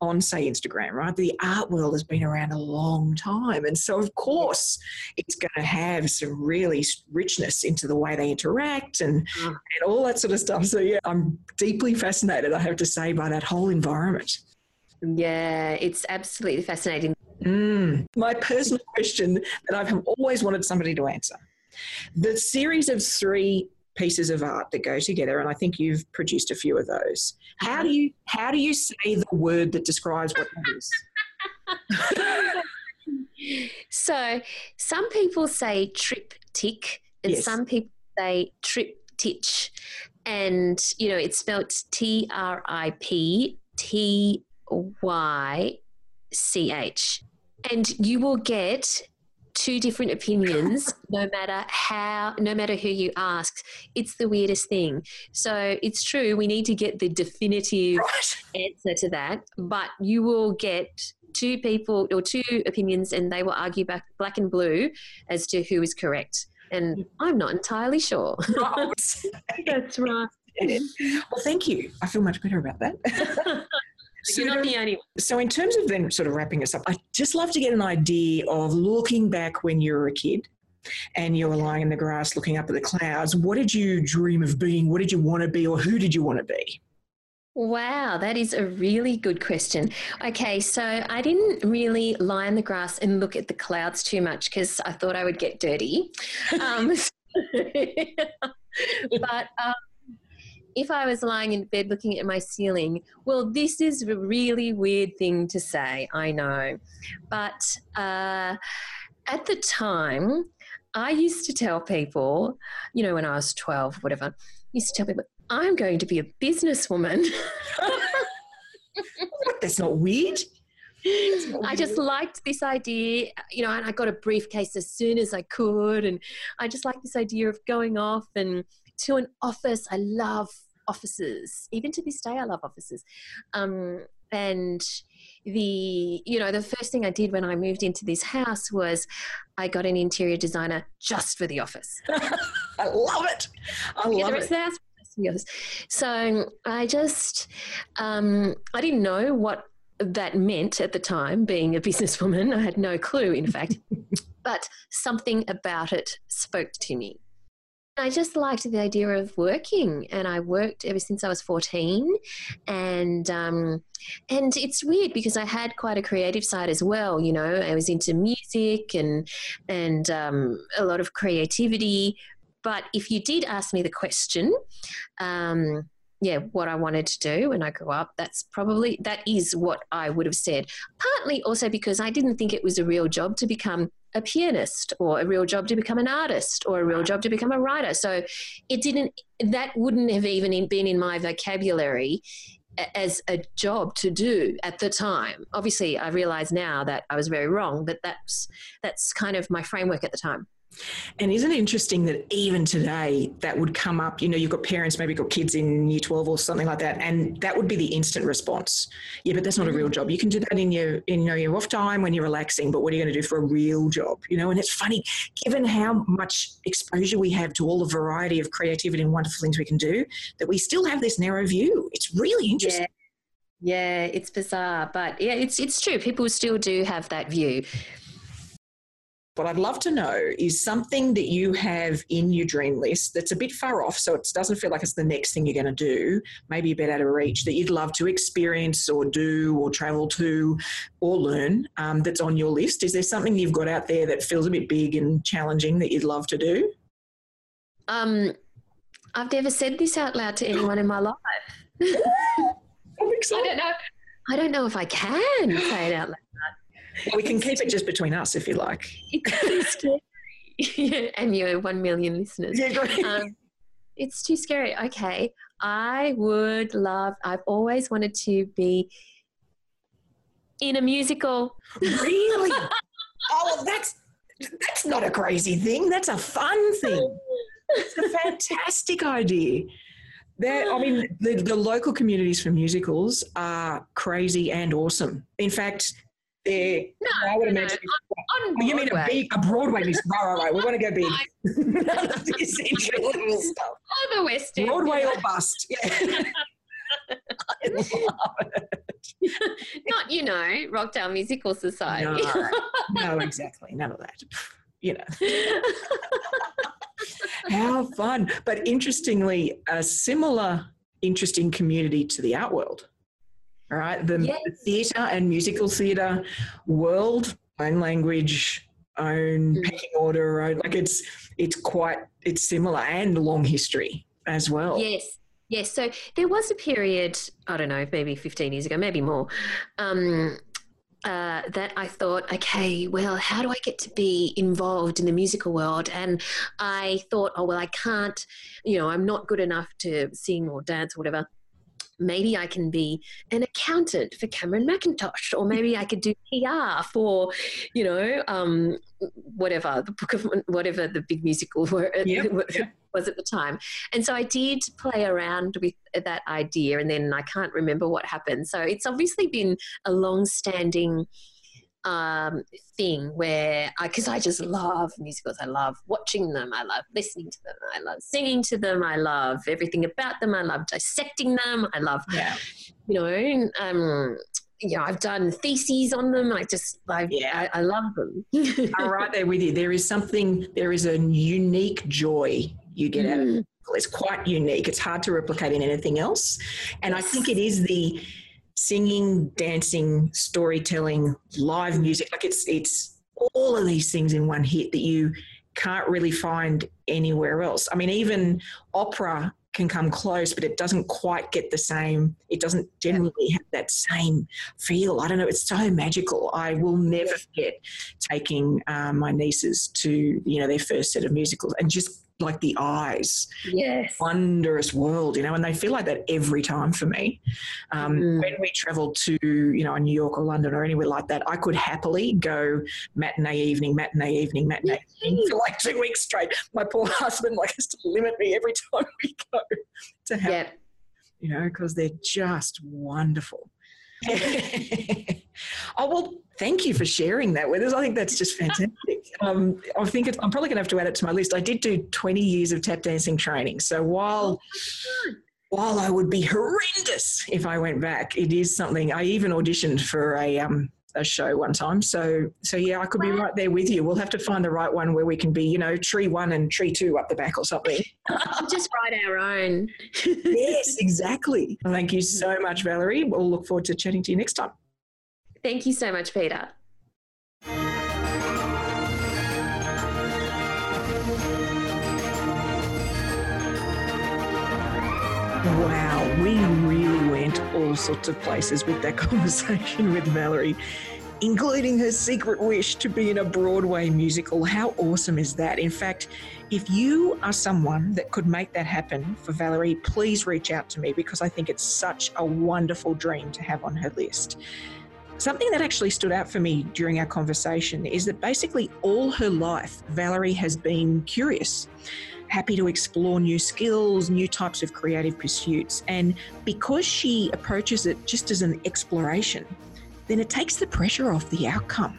on say Instagram, right? The art world has been around a long time, and so of course it's going to have some really richness into the way they interact and mm. and all that sort of stuff. So yeah, I'm deeply fascinated. I have to say by that whole environment. Yeah, it's absolutely fascinating. Mm. My personal question that I've always wanted somebody to answer. The series of three pieces of art that go together, and I think you've produced a few of those. How do you how do you say the word that describes what that is? *laughs* so some people say trip triptych, and yes. some people say triptych, and you know it's spelled T R I P T Y C H. And you will get two different opinions *laughs* no matter how no matter who you ask. It's the weirdest thing. So it's true we need to get the definitive right. answer to that but you will get two people or two opinions and they will argue back black and blue as to who is correct. And i'm not entirely sure. *laughs* That's right. Well thank you. I feel much better about that *laughs* so, You're not the only one. So, in terms of then sort of wrapping us up, I'd just love to get an idea of looking back when you were a kid and you were lying in the grass looking up at the clouds. What did you dream of being? What did you want to be, or who did you want to be? Wow, that is a really good question. Okay, so I didn't really lie in the grass and look at the clouds too much because I thought I would get dirty. Um, *laughs* but um, if I was lying in bed looking at my ceiling, well, this is a really weird thing to say, I know. But uh, at the time, I used to tell people, you know, when I was 12, whatever, I used to tell people, I'm going to be a businesswoman. *laughs* That's not weird. I just liked this idea, you know, and I got a briefcase as soon as I could. And I just liked this idea of going off and to an office. I love offices. Even to this day, I love offices. Um, and the you know the first thing i did when i moved into this house was i got an interior designer just for the office. *laughs* I love it. I love it. House, so i just um, i didn't know what that meant at the time being a businesswoman. I had no clue in fact. *laughs* But something about it spoke to me I just liked the idea of working, and I worked ever since I was fourteen, and um, and it's weird because I had quite a creative side as well. You know, I was into music and and um, a lot of creativity. But if you did ask me the question, um, yeah, what I wanted to do when I grew up, that's probably that is what I would have said. Partly also because I didn't think it was a real job to become a pianist or a real job to become an artist or a real job to become a writer. So it didn't, that wouldn't have even been in my vocabulary as a job to do at the time. Obviously, I realize now that I was very wrong, but that's, that's kind of my framework at the time. And isn't it interesting that even today that would come up? You know, you've got parents, maybe got kids in year 12 or something like that, and that would be the instant response. Yeah, but that's not a real mm-hmm. job. You can do that in your, in, you know, your off time when you're relaxing, but what are you going to do for a real job? You know, and it's funny, given how much exposure we have to all the variety of creativity and wonderful things we can do, that we still have this narrow view. It's really interesting. Yeah. Yeah, it's bizarre, but yeah, it's it's true. People still do have that view. What I'd love to know is something that you have in your dream list that's a bit far off, so it doesn't feel like it's the next thing you're going to do, maybe a bit out of reach, that you'd love to experience or do or travel to or learn um, that's on your list. Is there something you've got out there that feels a bit big and challenging that you'd love to do? Um, I've never said this out loud to anyone in my life. *gasps* *laughs* I don't know. I don't know if I can say it out loud we can keep it just between us if you like. It's too scary. *laughs* and your one million listeners. Yeah, um, it's too scary. Okay. I would love, I've always wanted to be in a musical. Really? *laughs* oh, that's that's not a crazy thing. That's a fun thing. It's a fantastic idea. There, I mean, the, the local communities for musicals are crazy and awesome. In fact, no, I would. No, on, on, on Oh, you mean a Broadway. big, a Broadway musical? Right, right, right. We want to go big. None of level stuff. The West End. Broadway or bust. *laughs* Yeah. *laughs* I love it. Not, you know, Rockdale Musical Society. No, *laughs* no, exactly. None of that. You know, how fun. But interestingly, a similar interesting community to the art world. All right. The, Yes. the theatre and musical theatre world, own language, own Mm. pecking order, own, like it's it's quite it's similar and long history as well. Yes. Yes. So there was a period, I don't know, maybe 15 years ago, maybe more, um, uh, that I thought, okay, well, how do I get to be involved in the musical world? And I thought, oh, well, I can't, you know, I'm not good enough to sing or dance or whatever. Maybe I can be an accountant for Cameron Mackintosh, or maybe I could do PR for, you know, um, whatever the book of whatever the big musical were, Yep, *laughs* yep. was at the time. And so I did play around with that idea, and then I can't remember what happened. So it's obviously been a long standing um, thing where I, because I just love musicals. I love watching them. I love listening to them. I love singing to them. I love everything about them. I love dissecting them. I love, Yeah. you know, um, you know, I've done theses on them. I just, I, Yeah. I, I love them. *laughs* I'm right there with you. There is something, there is a unique joy you get out of it. Mm. It's quite unique. It's hard to replicate in anything else. And I think it is the singing, dancing, storytelling, live music. Like it's it's all of these things in one hit that you can't really find anywhere else. I mean, even opera can come close, but it doesn't quite get the same. It doesn't generally have that same feel. I don't know. It's so magical. I will never forget taking um, my nieces to you know their first set of musicals and just like the eyes Yes. wondrous world, you know, and they feel like that every time for me. Um, Mm. When we travel to, you know, New York or London or anywhere like that, I could happily go matinee evening, matinee evening, matinee evening for like two weeks straight. My poor *laughs* husband like has to limit me every *laughs* time we go to have, Yep. you know, because they're just wonderful. *laughs* oh well, thank you for sharing that with us. I think that's just fantastic. Um, I think it's, I'm probably going to have to add it to my list. I did do 20 years of tap dancing training, so while while I would be horrendous if I went back, it is something. I even auditioned for a um, a show one time. So so yeah, I could be right there with you. We'll have to find the right one where we can be, you know, tree one and tree two up the back or something. *laughs* just write our own. *laughs* yes, exactly. Thank you so much, Valerie. We'll look forward to chatting to you next time. Thank you so much, Peter. Wow, we all sorts of places with that *laughs* conversation with Valerie, including her secret wish to be in a Broadway musical. How awesome is that? In fact, if you are someone that could make that happen for Valerie, please reach out to me because I think it's such a wonderful dream to have on her list. Something that actually stood out for me during our conversation is that basically all her life, Valerie has been curious happy to explore new skills, new types of creative pursuits. And because she approaches it just as an exploration, then it takes the pressure off the outcome.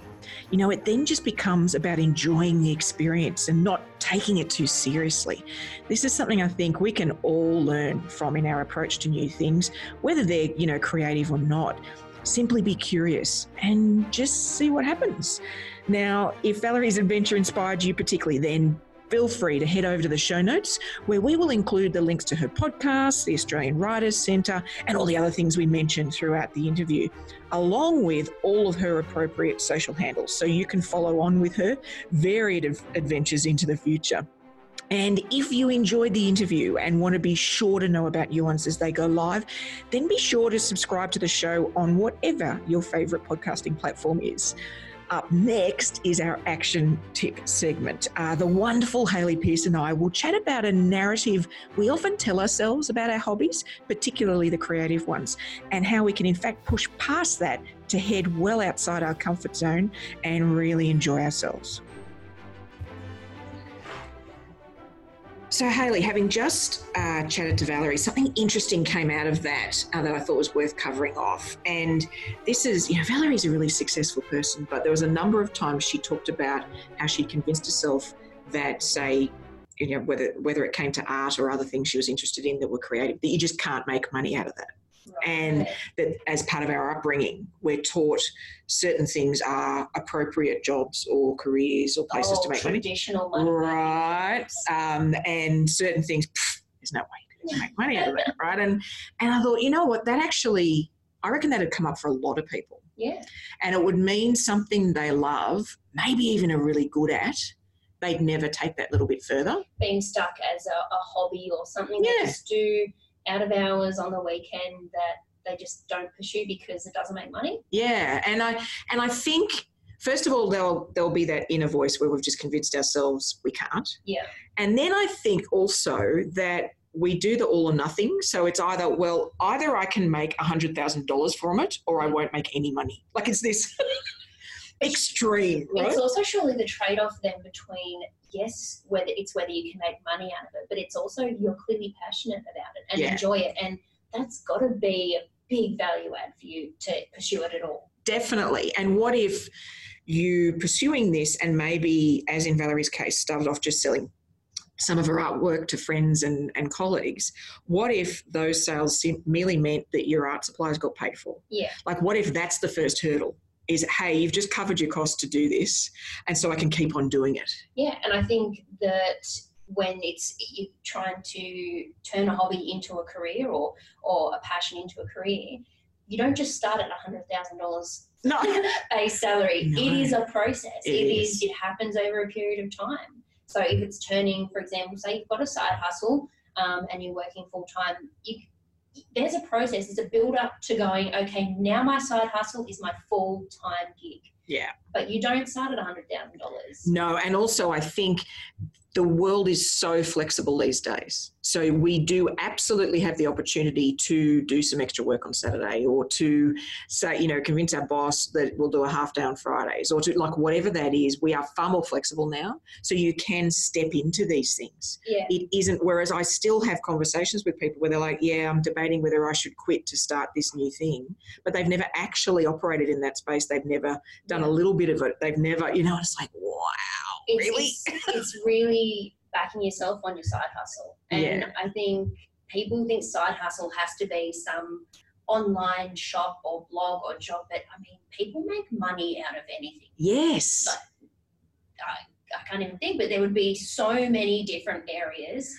You know, it then just becomes about enjoying the experience and not taking it too seriously. This is something I think we can all learn from in our approach to new things, whether they're, you know, creative or not. Simply be curious and just see what happens. Now, if Valerie's adventure inspired you particularly, then feel free to head over to the show notes where we will include the links to her podcast, the Australian Writers Centre, and all the other things we mentioned throughout the interview, along with all of her appropriate social handles so you can follow on with her varied adventures into the future. And if you enjoyed the interview and want to be sure to know about Nuance as they go live, then be sure to subscribe to the show on whatever your favourite podcasting platform is. Up next is our action tip segment. Uh, the wonderful Haley Pierce and I will chat about a narrative we often tell ourselves about our hobbies, particularly the creative ones, and how we can, in fact, push past that to head well outside our comfort zone and really enjoy ourselves. So, Haley, having just uh, chatted to Valerie, something interesting came out of that uh, that I thought was worth covering off. And this is, you know, Valerie's a really successful person, but there was a number of times she talked about how she convinced herself that, say, you know, whether whether it came to art or other things she was interested in that were creative, that you just can't make money out of that. And that as part of our upbringing, we're taught certain things are appropriate jobs or careers or places oh, to make traditional money. Traditional Right. Um, and certain things, pff, there's no way you can make money out of that, *laughs* right? And and I thought, you know what, that actually I reckon that'd come up for a lot of people. Yeah. And it would mean something they love, maybe even are really good at, they'd never take that little bit further. Being stuck as a, a hobby or something yeah. they just do out of hours on the weekend that they just don't pursue because it doesn't make money. Yeah, and I and I think first of all there'll there'll be that inner voice where we've just convinced ourselves we can't. Yeah. And then I think also that we do the all or nothing. So it's either, well, either I can make a $100,000 from it or I won't make any money. Like it's this *laughs* extreme. Right? It's also surely the trade off then between yes, whether it's whether you can make money out of it, but it's also you're clearly passionate about it and yeah. enjoy it, and that's got to be a big value add for you to pursue it at all. Definitely. And what if you pursuing this and maybe, as in Valerie's case, started off just selling some of her artwork to friends and, and colleagues. What if those sales merely meant that your art supplies got paid for? Yeah. Like, what if that's the first hurdle? Is hey you've just covered your cost to do this and so i can keep on doing it yeah and i think that when it's you're trying to turn a hobby into a career or or a passion into a career you don't just start at $100000 no. *laughs* base salary no. it is a process it, it is. is it happens over a period of time so if it's turning for example say you've got a side hustle um, and you're working full time you there's a process, there's a build up to going, okay, now my side hustle is my full time gig. Yeah. But you don't start at $100,000. No, and also I think the world is so flexible these days. So we do absolutely have the opportunity to do some extra work on Saturday or to say, you know, convince our boss that we'll do a half day on Fridays or to like whatever that is. We are far more flexible now. So you can step into these things. Yeah. It isn't, whereas I still have conversations with people where they're like, yeah, I'm debating whether I should quit to start this new thing. But they've never actually operated in that space. They've never done yeah. a little bit of it. They've never, you know, it's like, wow it's, really? It's, *laughs* it's, really backing yourself on your side hustle. And yeah. I think people think side hustle has to be some online shop or blog or job, but I mean, people make money out of anything. Yes. But I, I can't even think, but there would be so many different areas.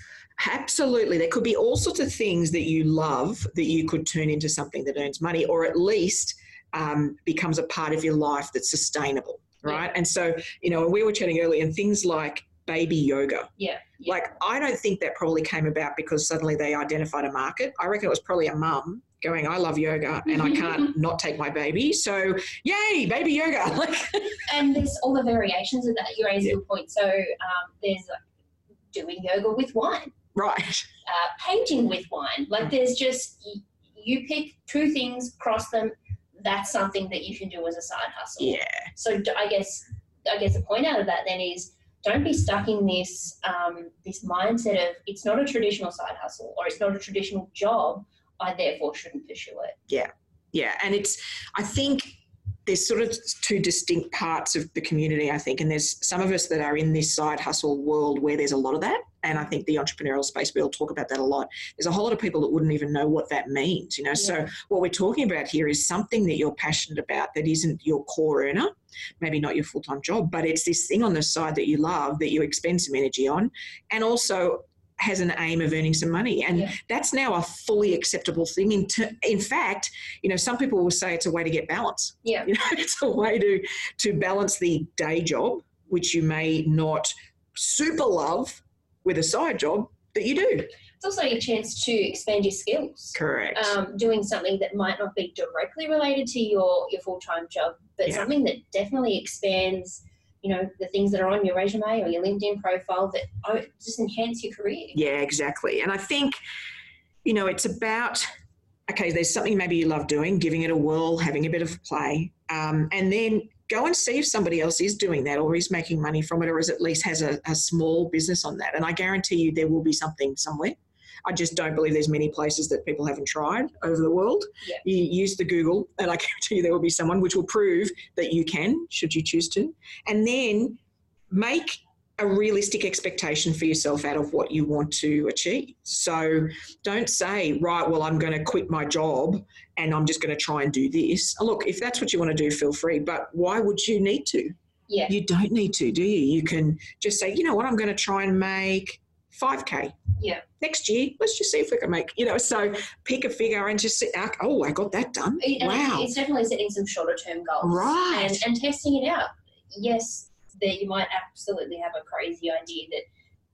Absolutely. There could be all sorts of things that you love that you could turn into something that earns money or at least um, becomes a part of your life that's sustainable right? Yeah. And so, you know, we were chatting earlier, and things like baby yoga. Yeah, yeah. Like, I don't think that probably came about because suddenly they identified a market. I reckon it was probably a mum going, I love yoga and I can't *laughs* not take my baby. So, yay, baby yoga. *laughs* and there's all the variations of that. You raise yeah. point. So, um, there's like doing yoga with wine. Right. Uh, painting with wine. Like, there's just, you pick two things, cross them, that's something that you can do as a side hustle. Yeah. So I guess I guess the point out of that then is don't be stuck in this um, this mindset of it's not a traditional side hustle or it's not a traditional job. I therefore shouldn't pursue it. Yeah, yeah, and it's I think there's sort of two distinct parts of the community, I think, and there's some of us that are in this side hustle world where there's a lot of that, and I think the entrepreneurial space we'll talk about that a lot. There's a whole lot of people that wouldn't even know what that means, you know. Yeah. So what we're talking about here is something that you're passionate about that isn't your core earner, maybe not your full time job, but it's this thing on the side that you love that you expend some energy on, and also has an aim of earning some money. And yeah. that's now a fully acceptable thing. In, ter- in fact you know some people will say it's a way to get balance. Yeah. You know *laughs* it's a way to to balance the day job which you may not super love with a side job that you do it's also a chance to expand your skills correct um, doing something that might not be directly related to your your full-time job but yeah. something that definitely expands you know the things that are on your resume or your linkedin profile that oh, just enhance your career yeah exactly and i think you know it's about okay there's something maybe you love doing giving it a whirl having a bit of play um, and then go and see if somebody else is doing that or is making money from it or is at least has a, a small business on that. And I guarantee you there will be something somewhere. I just don't believe there's many places that people haven't tried over the world. Yeah. You use the Google, and I guarantee you there will be someone which will prove that you can, should you choose to. And then make a realistic expectation for yourself out of what you want to achieve. So don't say, right, well, I'm going to quit my job and I'm just going to try and do this. Look, if that's what you want to do, feel free. But why would you need to? Yeah. You don't need to, do you? You can just say, you know what, I'm going to try and make 5K. Yeah. Next year, let's just see if we can make, you know, so pick a figure and just sit out, oh, I got that done. And wow. It's definitely setting some shorter term goals. Right. And, and testing it out. Yes, that you might absolutely have a crazy idea that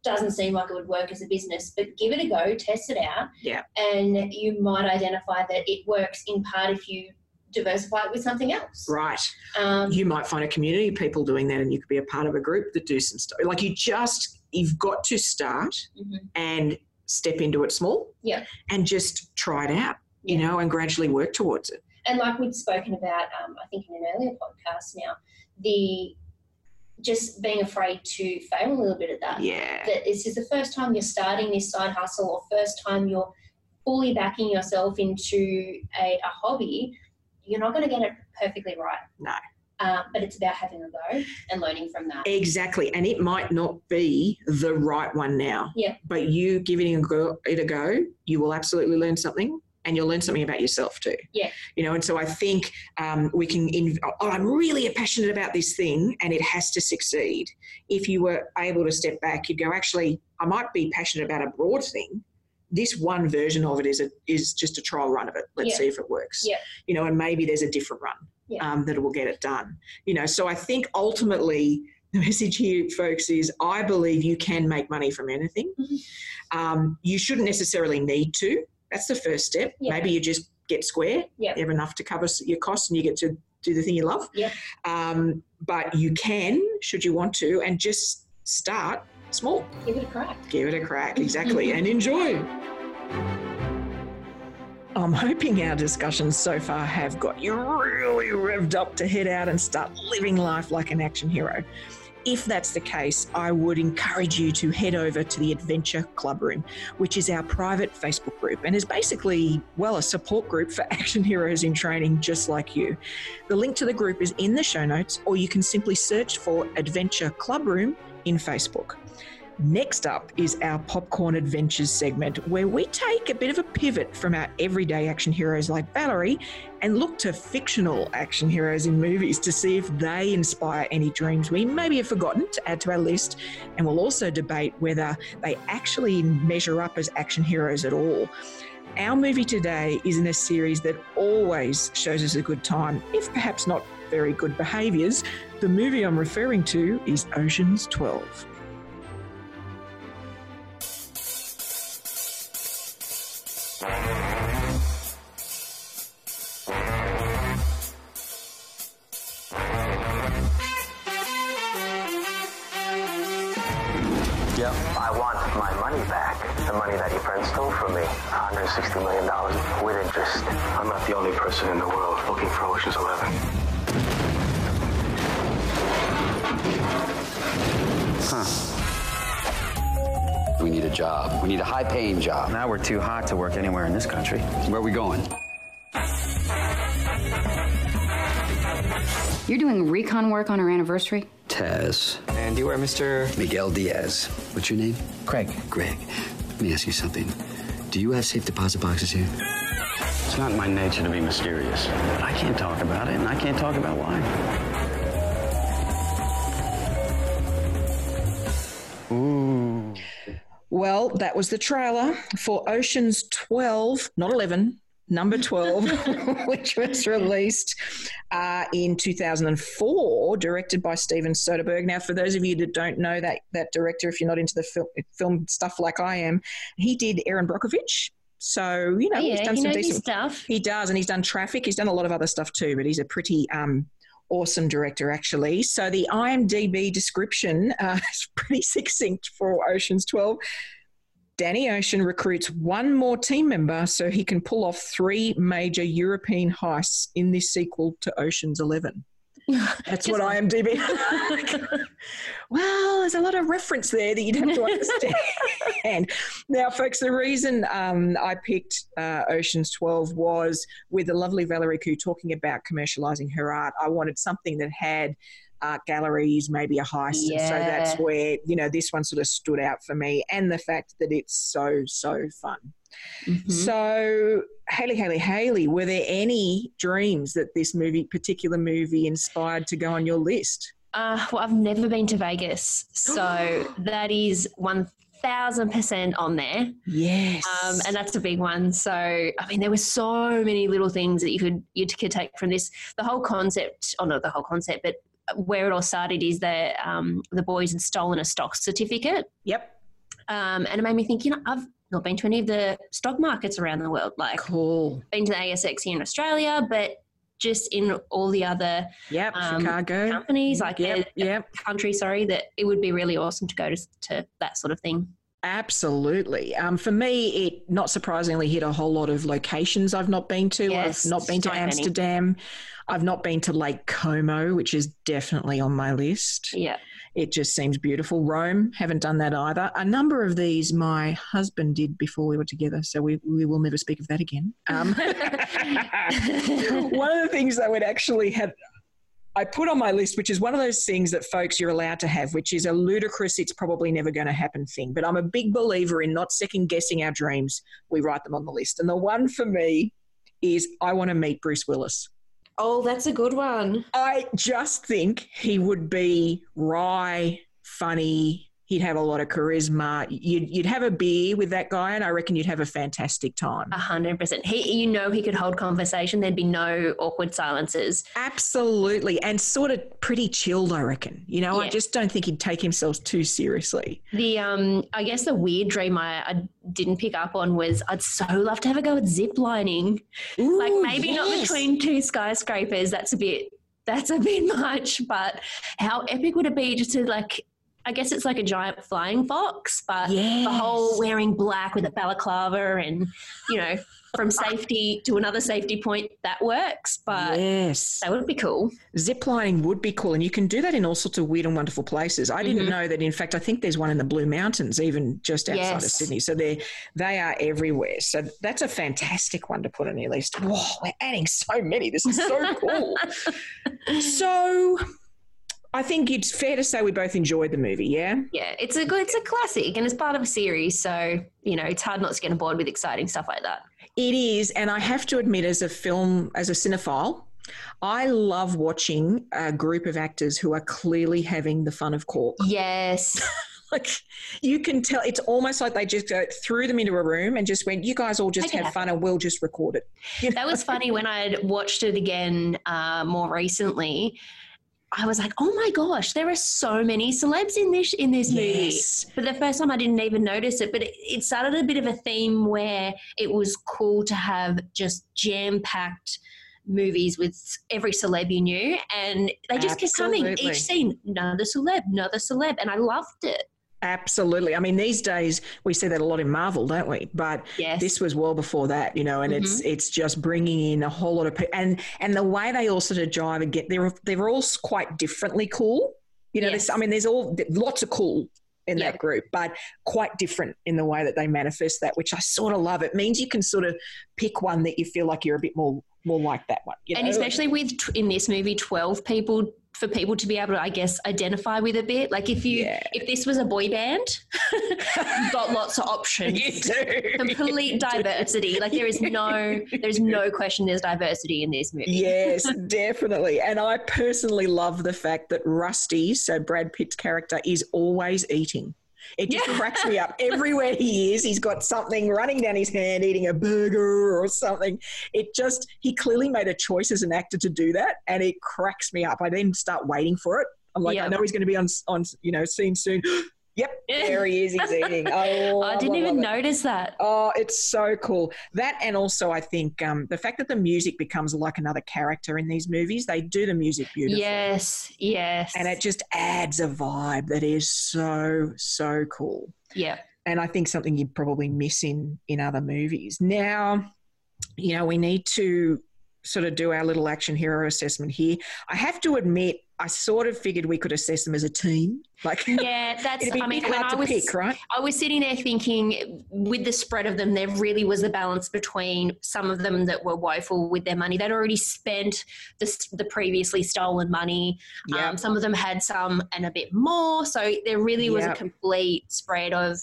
doesn't seem like it would work as a business, but give it a go, test it out. Yeah. And you might identify that it works in part if you diversify it with something else. Right. Um, you might find a community of people doing that and you could be a part of a group that do some stuff. Like you just, you've got to start mhm. and step into it small. Yeah. And just try it out, you Yeah. know, and gradually work towards it. and like we'd spoken about, um, I think in an earlier podcast now, the just being afraid to fail a little bit at that. Yeah. That this is the first time you're starting this side hustle or first time you're fully backing yourself into a, a hobby, you're not going to get it perfectly right. No. Uh, but it's about having a go and learning from that. Exactly. And it might not be the right one now. Yeah. But you giving it a go, it a go you will absolutely learn something and you'll learn something about yourself too. Yeah. You know, and so I think um, we can, in, oh, I'm really passionate about this thing and it has to succeed. If you were able to step back, you'd go, actually, I might be passionate about a broad thing. This one version of it is a, is just a trial run of it. Let's Yeah. see if it works. Yeah. You know, and maybe there's a different run Yeah. um, that will get it done. You know, so I think ultimately the message here, folks, is I believe you can make money from anything. Mhm. Um, you shouldn't necessarily need to. That's the first step. Yeah. Maybe you just get square. Yeah. You have enough to cover your costs and you get to do the thing you love. Yeah. Um, but you can, should you want to, and just start small. Give it a crack. Give it a crack, exactly, and enjoy. *laughs* I'm hoping our discussions so far have got you really revved up to head out and start living life like an action hero. If that's the case, I would encourage you to head over to the Adventure Club Room, which is our private Facebook group and is basically, well, a support group for *laughs* action heroes in training just like you. The link to the group is in the show notes, or you can simply search for Adventure Club Room in Facebook. Next up is our Popcorn Adventures segment, where we take a bit of a pivot from our everyday action heroes like Valerie and look to fictional action heroes in movies to see if they inspire any dreams we maybe have forgotten to add to our list. And we'll also debate whether they actually measure up as action heroes at all. Our movie today is in a series that always shows us a good time, if perhaps not very good behaviours. The movie I'm referring to is Ocean's 12. Yep. I want my money back. The money that your friend stole from me. $160 million with interest. I'm not the only person in the world looking for Ocean's 11. We need a job. We need a high paying job. Now we're too hot to work anywhere in this country. Where are we going? You're doing recon work on our anniversary? Taz. And you are Mr. Miguel Diaz. What's your name? Craig. Greg. Let me ask you something. Do you have safe deposit boxes here? It's not in my nature to be mysterious, but I can't talk about it, and I can't talk about why. Well, that was the trailer for Ocean's 12, not 11, number 12, *laughs* which was released uh, in 2004, directed by Steven Soderbergh. Now, for those of you that don't know that, that director, if you're not into the film, film stuff like I am, he did Erin Brockovich. So, you know, Oh, he's done he some decent stuff. he does, and he's done Traffic. He's done a lot of other stuff too, but he's a pretty um, awesome director, actually. So the IMDb description uh, *laughs* is pretty succinct for Ocean's 12. Danny Ocean recruits one more team member so he can pull off three major European heists in this sequel to Ocean's 11. *laughs* That's what IMDb. *laughs* well, there's a lot of reference there that you'd have to understand. *laughs* now, folks, the reason um, I picked uh, Ocean's 12 was with the lovely Valerie Khoo talking about commercializing her art. I wanted something that had art galleries, maybe a heist. Yeah. And so that's where, you know, this one sort of stood out for me. And the fact that it's so, so fun. Mhm. So, Haley, Haley, Haley, were there any dreams that this movie, particular movie, inspired to go on your list? Uh, well, I've never been to Vegas, so *gasps* that is one thousand percent on there, Yes. um, and that's a big one. So, I mean, there were so many little things that you could you could take from this. The whole concept, or not the whole concept, but where it all started is that um, the boys had stolen a stock certificate, yep. um, and it made me think. You know, I've not been to any of the stock markets around the world. Like, Cool. been to the ASX here in Australia, but just in all the other Yep. Um, Chicago. companies, like Yep. uh, Yep. country, sorry, that it would be really awesome to go to, to that sort of thing. Absolutely. Um, for me, it not surprisingly hit a whole lot of locations I've not been to. Yes, I've not been to so many. Amsterdam. I've not been to Lake Como, which is definitely on my list. Yeah. It just seems beautiful. Rome, haven't done that either. A number of these my husband did before we were together, so we, we will never speak of that again. Um, *laughs* one of the things that would actually have I put on my list, which is one of those things that folks you're allowed to have, which is a ludicrous, it's probably never going to happen thing. But I'm a big believer in not second guessing our dreams. We write them on the list. And the one for me is I want to meet Bruce Willis. Oh, that's a good one. I just think he would be wry, funny. He'd have a lot of charisma. You'd, you'd have a beer with that guy, and I reckon you'd have a fantastic time. A hundred percent. He, you know, he could hold conversation. There'd be no awkward silences. Absolutely. And sort of pretty chilled, I reckon. You know, I just don't think he'd take himself too seriously. The um, I guess the weird dream I, I didn't pick up on was I'd so love to have a go at zip lining. like Ooh, maybe not between two skyscrapers. That's a bit. That's a bit *laughs* much. But how epic would it be just to like? I guess it's like a giant flying fox, but Yes. the whole wearing black with a balaclava and you know from *laughs* safety to another safety point that works. But yes. that would be cool. Ziplining would be cool. And you can do that in all sorts of weird and wonderful places. I didn't Mhm. know that. In fact, I think there's one in the Blue Mountains, even just outside of Sydney. So they they are everywhere. So that's a fantastic one to put on your list. Whoa, we're adding so many. This is so *laughs* cool. so I think it's fair to say we both enjoyed the movie, yeah? Yeah, it's a good, it's a classic, and it's part of a series, so you know it's hard not to get on board with exciting stuff like that. It is, and I have to admit, as a film, as a cinephile, I love watching a group of actors who are clearly having the fun of court. Yes, *laughs* Like you can tell, it's almost like they just go, threw them into a room and just went, "You guys all just have happen." fun, and we'll just record it." *laughs* You that was funny when I had watched it again uh, more recently. I was like, "Oh my gosh, there are so many celebs in this in this movie." Yes. For the first time, I didn't even notice it, but it, it started a bit of a theme where it was cool to have just jam packed movies with every celeb you knew, and they just kept coming each scene, another celeb, another celeb, and I loved it. Absolutely. I mean, these days we see that a lot in Marvel, don't we? But Yes. this was well before that, you know, and it's mm-hmm. it's just bringing in a whole lot of people, and and the way they all sort of jive and get they're they're all quite differently cool. You know, Yes. I mean, there's all lots of cool in Yep. that group, but quite different in the way that they manifest that, which I sort of love. It means you can sort of pick one that you feel like you're a bit more more like that one. You and know? especially with in this movie 12 people for people to be able to i guess identify with a bit like if you Yeah. if this was a boy band *laughs* you've got lots of options *laughs* you do complete You do. diversity like there is *laughs* no there's no question there's diversity in this movie Yes, definitely. And I personally love the fact that Rusty, so Brad Pitt's character, is always eating. It just Yeah. cracks me up. *laughs* Everywhere he is, he's got something running down his hand, eating a burger or something. It just, he clearly made a choice as an actor to do that. And it cracks me up. I then start waiting for it. I'm like, Yeah. I know he's going to be on, on, you know, scene soon. Yep, there he is. He's eating. Oh, i didn't love, even love notice that Oh, it's so cool. That and also I think um, the fact that the music becomes like another character in these movies. They do the music beautifully. yes yes And it just adds a vibe that is so, so cool. yeah And I think something you'd probably miss in in other movies. Now, you know, we need to sort of do our little action hero assessment here. I have to admit, I sort of figured we could assess them as a team. Like, Yeah, that's. it'd be I mean, when I was pick, right? I was sitting there thinking, with the spread of them, there really was a balance between some of them that were woeful with their money. They'd already spent the, the previously stolen money. Yeah. Um, some of them had some and a bit more. So there really was Yep. a complete spread of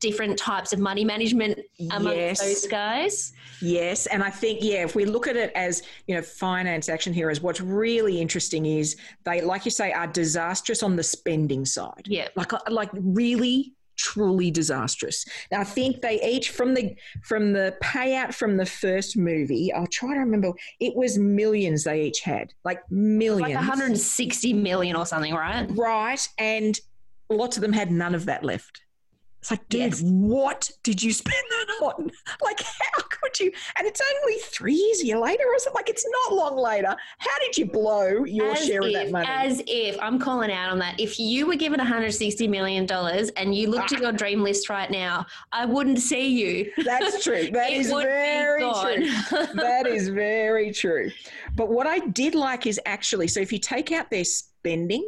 different types of money management amongst Yes. those guys. Yes, and I think yeah, if we look at it as you know, finance action heroes, what's really interesting is they, like you say, are disastrous on the spending side. Yeah. like uh, like really truly disastrous. Now I think they each from the from the payout from the first movie. I'll try to remember. It was millions they each had, like millions, Like 160 million or something, right? right? And lots of them had none of that left. It's like, dude, Yes. what did you spend that on? *laughs* Like, how could you? And it's only three years a year later, or something. Like, it's not long later. How did you blow your as share if, of that money? As if I'm calling out on that. If you were given 160 million dollars and you looked at ah. your dream list right now, I wouldn't see you. That's true. *laughs* That is very true. *laughs* that is very true. But what I did like is actually, so if you take out their spending,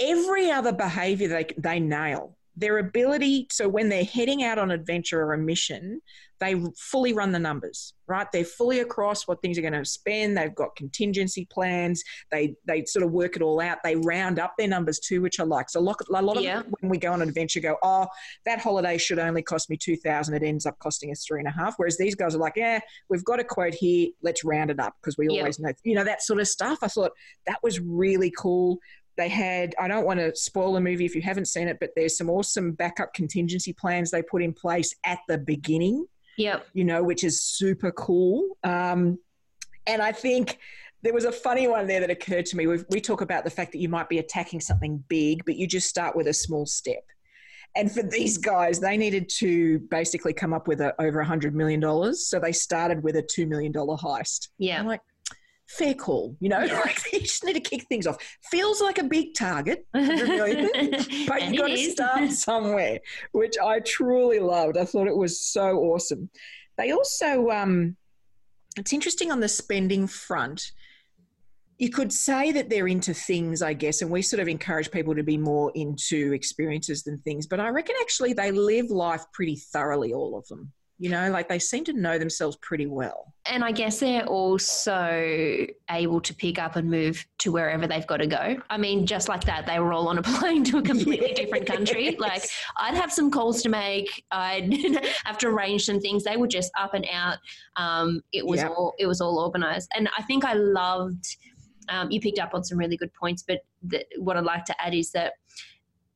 every other behavior they, they nail. Their ability, so when they're heading out on adventure or a mission, they fully run the numbers, right? They're fully across what things are going to spend. They've got contingency plans. They they sort of work it all out. They round up their numbers too, which I like. So a lot, a lot of Yeah. when we go on an adventure, go, oh, that holiday should only cost me two thousand. It ends up costing us three and a half. Whereas these guys are like, yeah, we've got a quote here. Let's round it up because we Yeah. always know, you know, that sort of stuff. I thought that was really cool. They had, I don't want to spoil the movie if you haven't seen it, but there's some awesome backup contingency plans they put in place at the beginning Yep. you know, which is super cool. Um, and I think there was a funny one there that occurred to me. we we talk about the fact that you might be attacking something big, but you just start with a small step. And for these guys, they needed to basically come up with a, over $100 million. So they started with a $2 million heist. Yeah. I'm like, fair call, you know? *laughs* Like, you just need to kick things off. Feels like a big target, *laughs* 100 million, but you've got to start *laughs* somewhere, which I truly loved. I thought it was so awesome. They also, um, it's interesting on the spending front. You could say that they're into things, I guess, and we sort of encourage people to be more into experiences than things. But I reckon actually they live life pretty thoroughly, all of them. You know, like they seem to know themselves pretty well. And I guess they're also able to pick up and move to wherever they've got to go. I mean, just like that, they were all on a *laughs* plane to a completely different *laughs* country. Like, I'd have some calls to make. I'd *laughs* have to arrange some things. They were just up and out. Um, it was Yep. all it was all organized, and I think I loved. Um, you picked up on some really good points, but the, what I'd like to add is that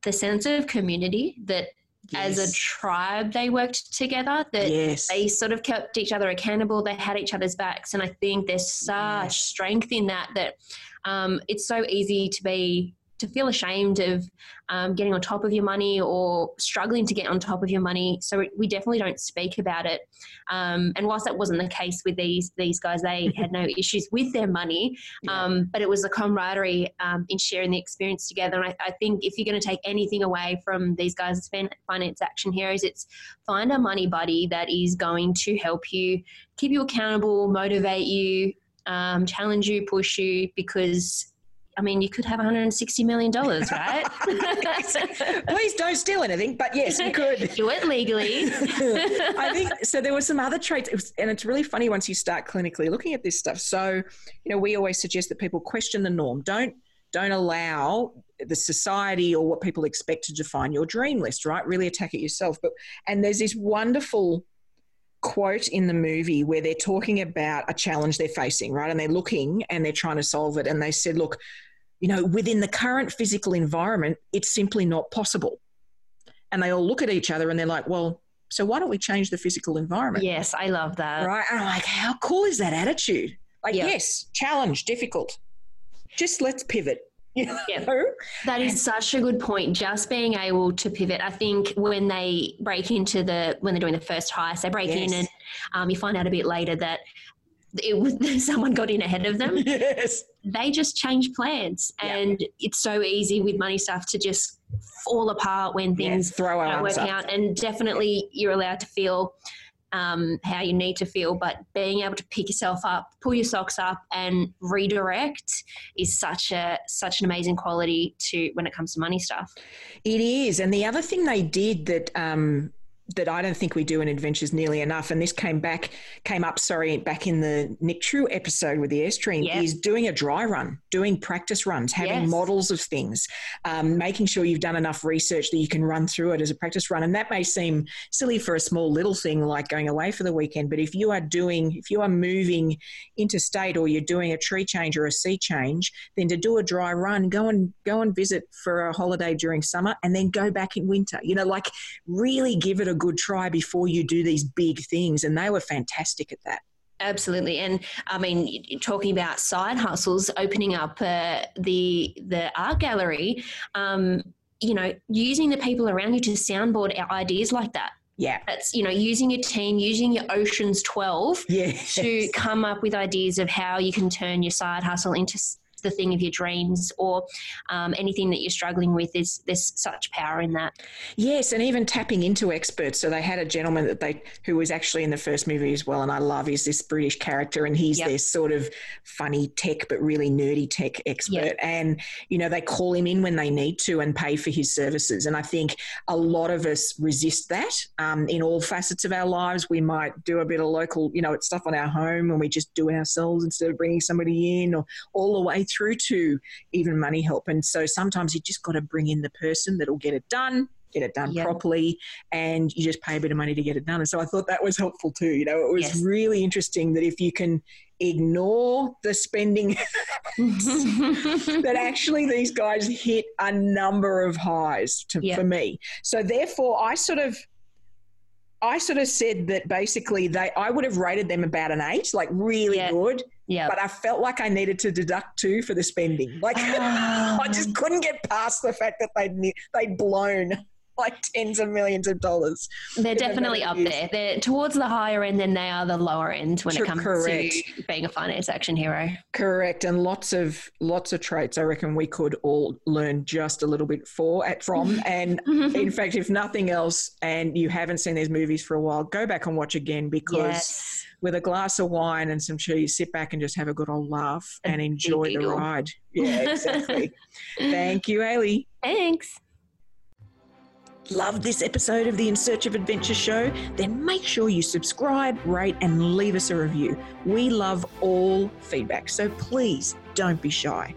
the sense of community that as a tribe they worked together. That yes. they sort of kept each other accountable. They had each other's backs, and I think there's such Yes. strength in that that um, it's so easy to be to feel ashamed of um, getting on top of your money or struggling to get on top of your money. So we definitely don't speak about it. Um, and whilst that wasn't the case with these these guys, they *laughs* had no issues with their money. Um, but it was the camaraderie um, in sharing the experience together. And I, I think if you're going to take anything away from these guys finance action heroes, it's find a money buddy that is going to help you, keep you accountable, motivate you, um, challenge you, push you, because. I mean, you could have 160 million dollars, right? *laughs* Please don't steal anything, but yes, you could. *laughs* Do it legally. *laughs* I think so. There were some other traits, it was, and it's really funny once you start clinically looking at this stuff. So, you know, we always suggest that people question the norm. Don't don't allow the society or what people expect to define your dream list. Right? Really attack it yourself. But and there's this wonderful quote in the movie where they're talking about a challenge they're facing, right? And they're looking and they're trying to solve it. And they said, look, you know, within the current physical environment, it's simply not possible. And they all look at each other and they're like, well, so why don't we change the physical environment? yes, I love that. Right. And I'm like, how cool is that attitude? Like, Yeah. yes, challenge, difficult. Just let's pivot. You? Yeah. *laughs* That is such a good point. Just being able to pivot. I think when they break into the when they're doing the first heist, they break in and um, you find out a bit later that it was *laughs* someone got in ahead of them. yes. They just change plans, Yeah. and it's so easy with money stuff to just fall apart when Yeah, things throw our don't work up. out. And definitely, you're allowed to feel um, how you need to feel, but being able to pick yourself up, pull your socks up, and redirect is such a such an amazing quality to when it comes to money stuff. It is, and the other thing they did that um, that I don't think we do in adventures nearly enough, and this came back came up, sorry, back in the Nick True episode with the Airstream, Yep. is doing a dry run, doing practice runs, having Yes. models of things, um, making sure you've done enough research that you can run through it as a practice run. And that may seem silly for a small little thing like going away for the weekend, but if you are doing, if you are moving interstate or you're doing a tree change or a sea change, then to do a dry run, go and go and visit for a holiday during summer, and then go back in winter. You know, like really give it a good try before you do these big things. And they were fantastic at that. Absolutely, and I mean, talking about side hustles, opening up uh, the the art gallery, um, you know, using the people around you to soundboard our ideas like that. Yeah. That's you know, using your team, using your Oceans Twelve Yeah. to come up with ideas of how you can turn your side hustle into the thing of your dreams or um, anything that you're struggling with. Is there's such power in that. Yes, and even tapping into experts. So they had a gentleman that they who was actually in the first movie as well, and I love is this British character, and he's Yep. their sort of funny tech but really nerdy tech expert. Yep. And you know they call him in when they need to and pay for his services. And I think a lot of us resist that um, in all facets of our lives. We might do a bit of local, you know, stuff on our home, and we just do it ourselves instead of bringing somebody in, or all the way through to even money help. And so sometimes you just got to bring in the person that'll get it done, get it done Yeah. properly, and you just pay a bit of money to get it done. And so I thought that was helpful too. You know, it was Yes. really interesting that if you can ignore the spending, *laughs* *laughs* that actually these guys hit a number of highs to, Yeah. for me. So therefore, I sort of. I sort of said that basically they I would have rated them about an eight, like really Yeah. good, yeah. but I felt like I needed to deduct two for the spending. Like Ah. *laughs* I just couldn't get past the fact that they'd they'd blown like tens of millions of dollars. They're definitely up there. They're towards the higher end than they are the lower end when Sure, it comes correct. to being a finance action hero. Correct, and lots of lots of traits. I reckon we could all learn just a little bit for at from. *laughs* And in fact, if nothing else, and you haven't seen these movies for a while, go back and watch again because yes. with a glass of wine and some cheese, sit back and just have a good old laugh and enjoy the ride. *laughs* Yeah, exactly. Thank you, Ailey. Thanks. Love this episode of the In Search of Adventure show? Then make sure you subscribe, rate, and leave us a review. We love all feedback, so please don't be shy.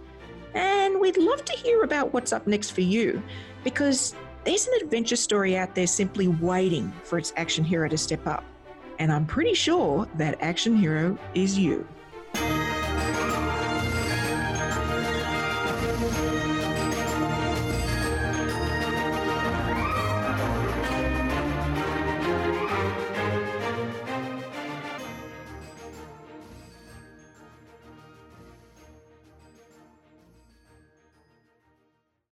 And we'd love to hear about what's up next for you because there's an adventure story out there simply waiting for its action hero to step up. And I'm pretty sure that action hero is you.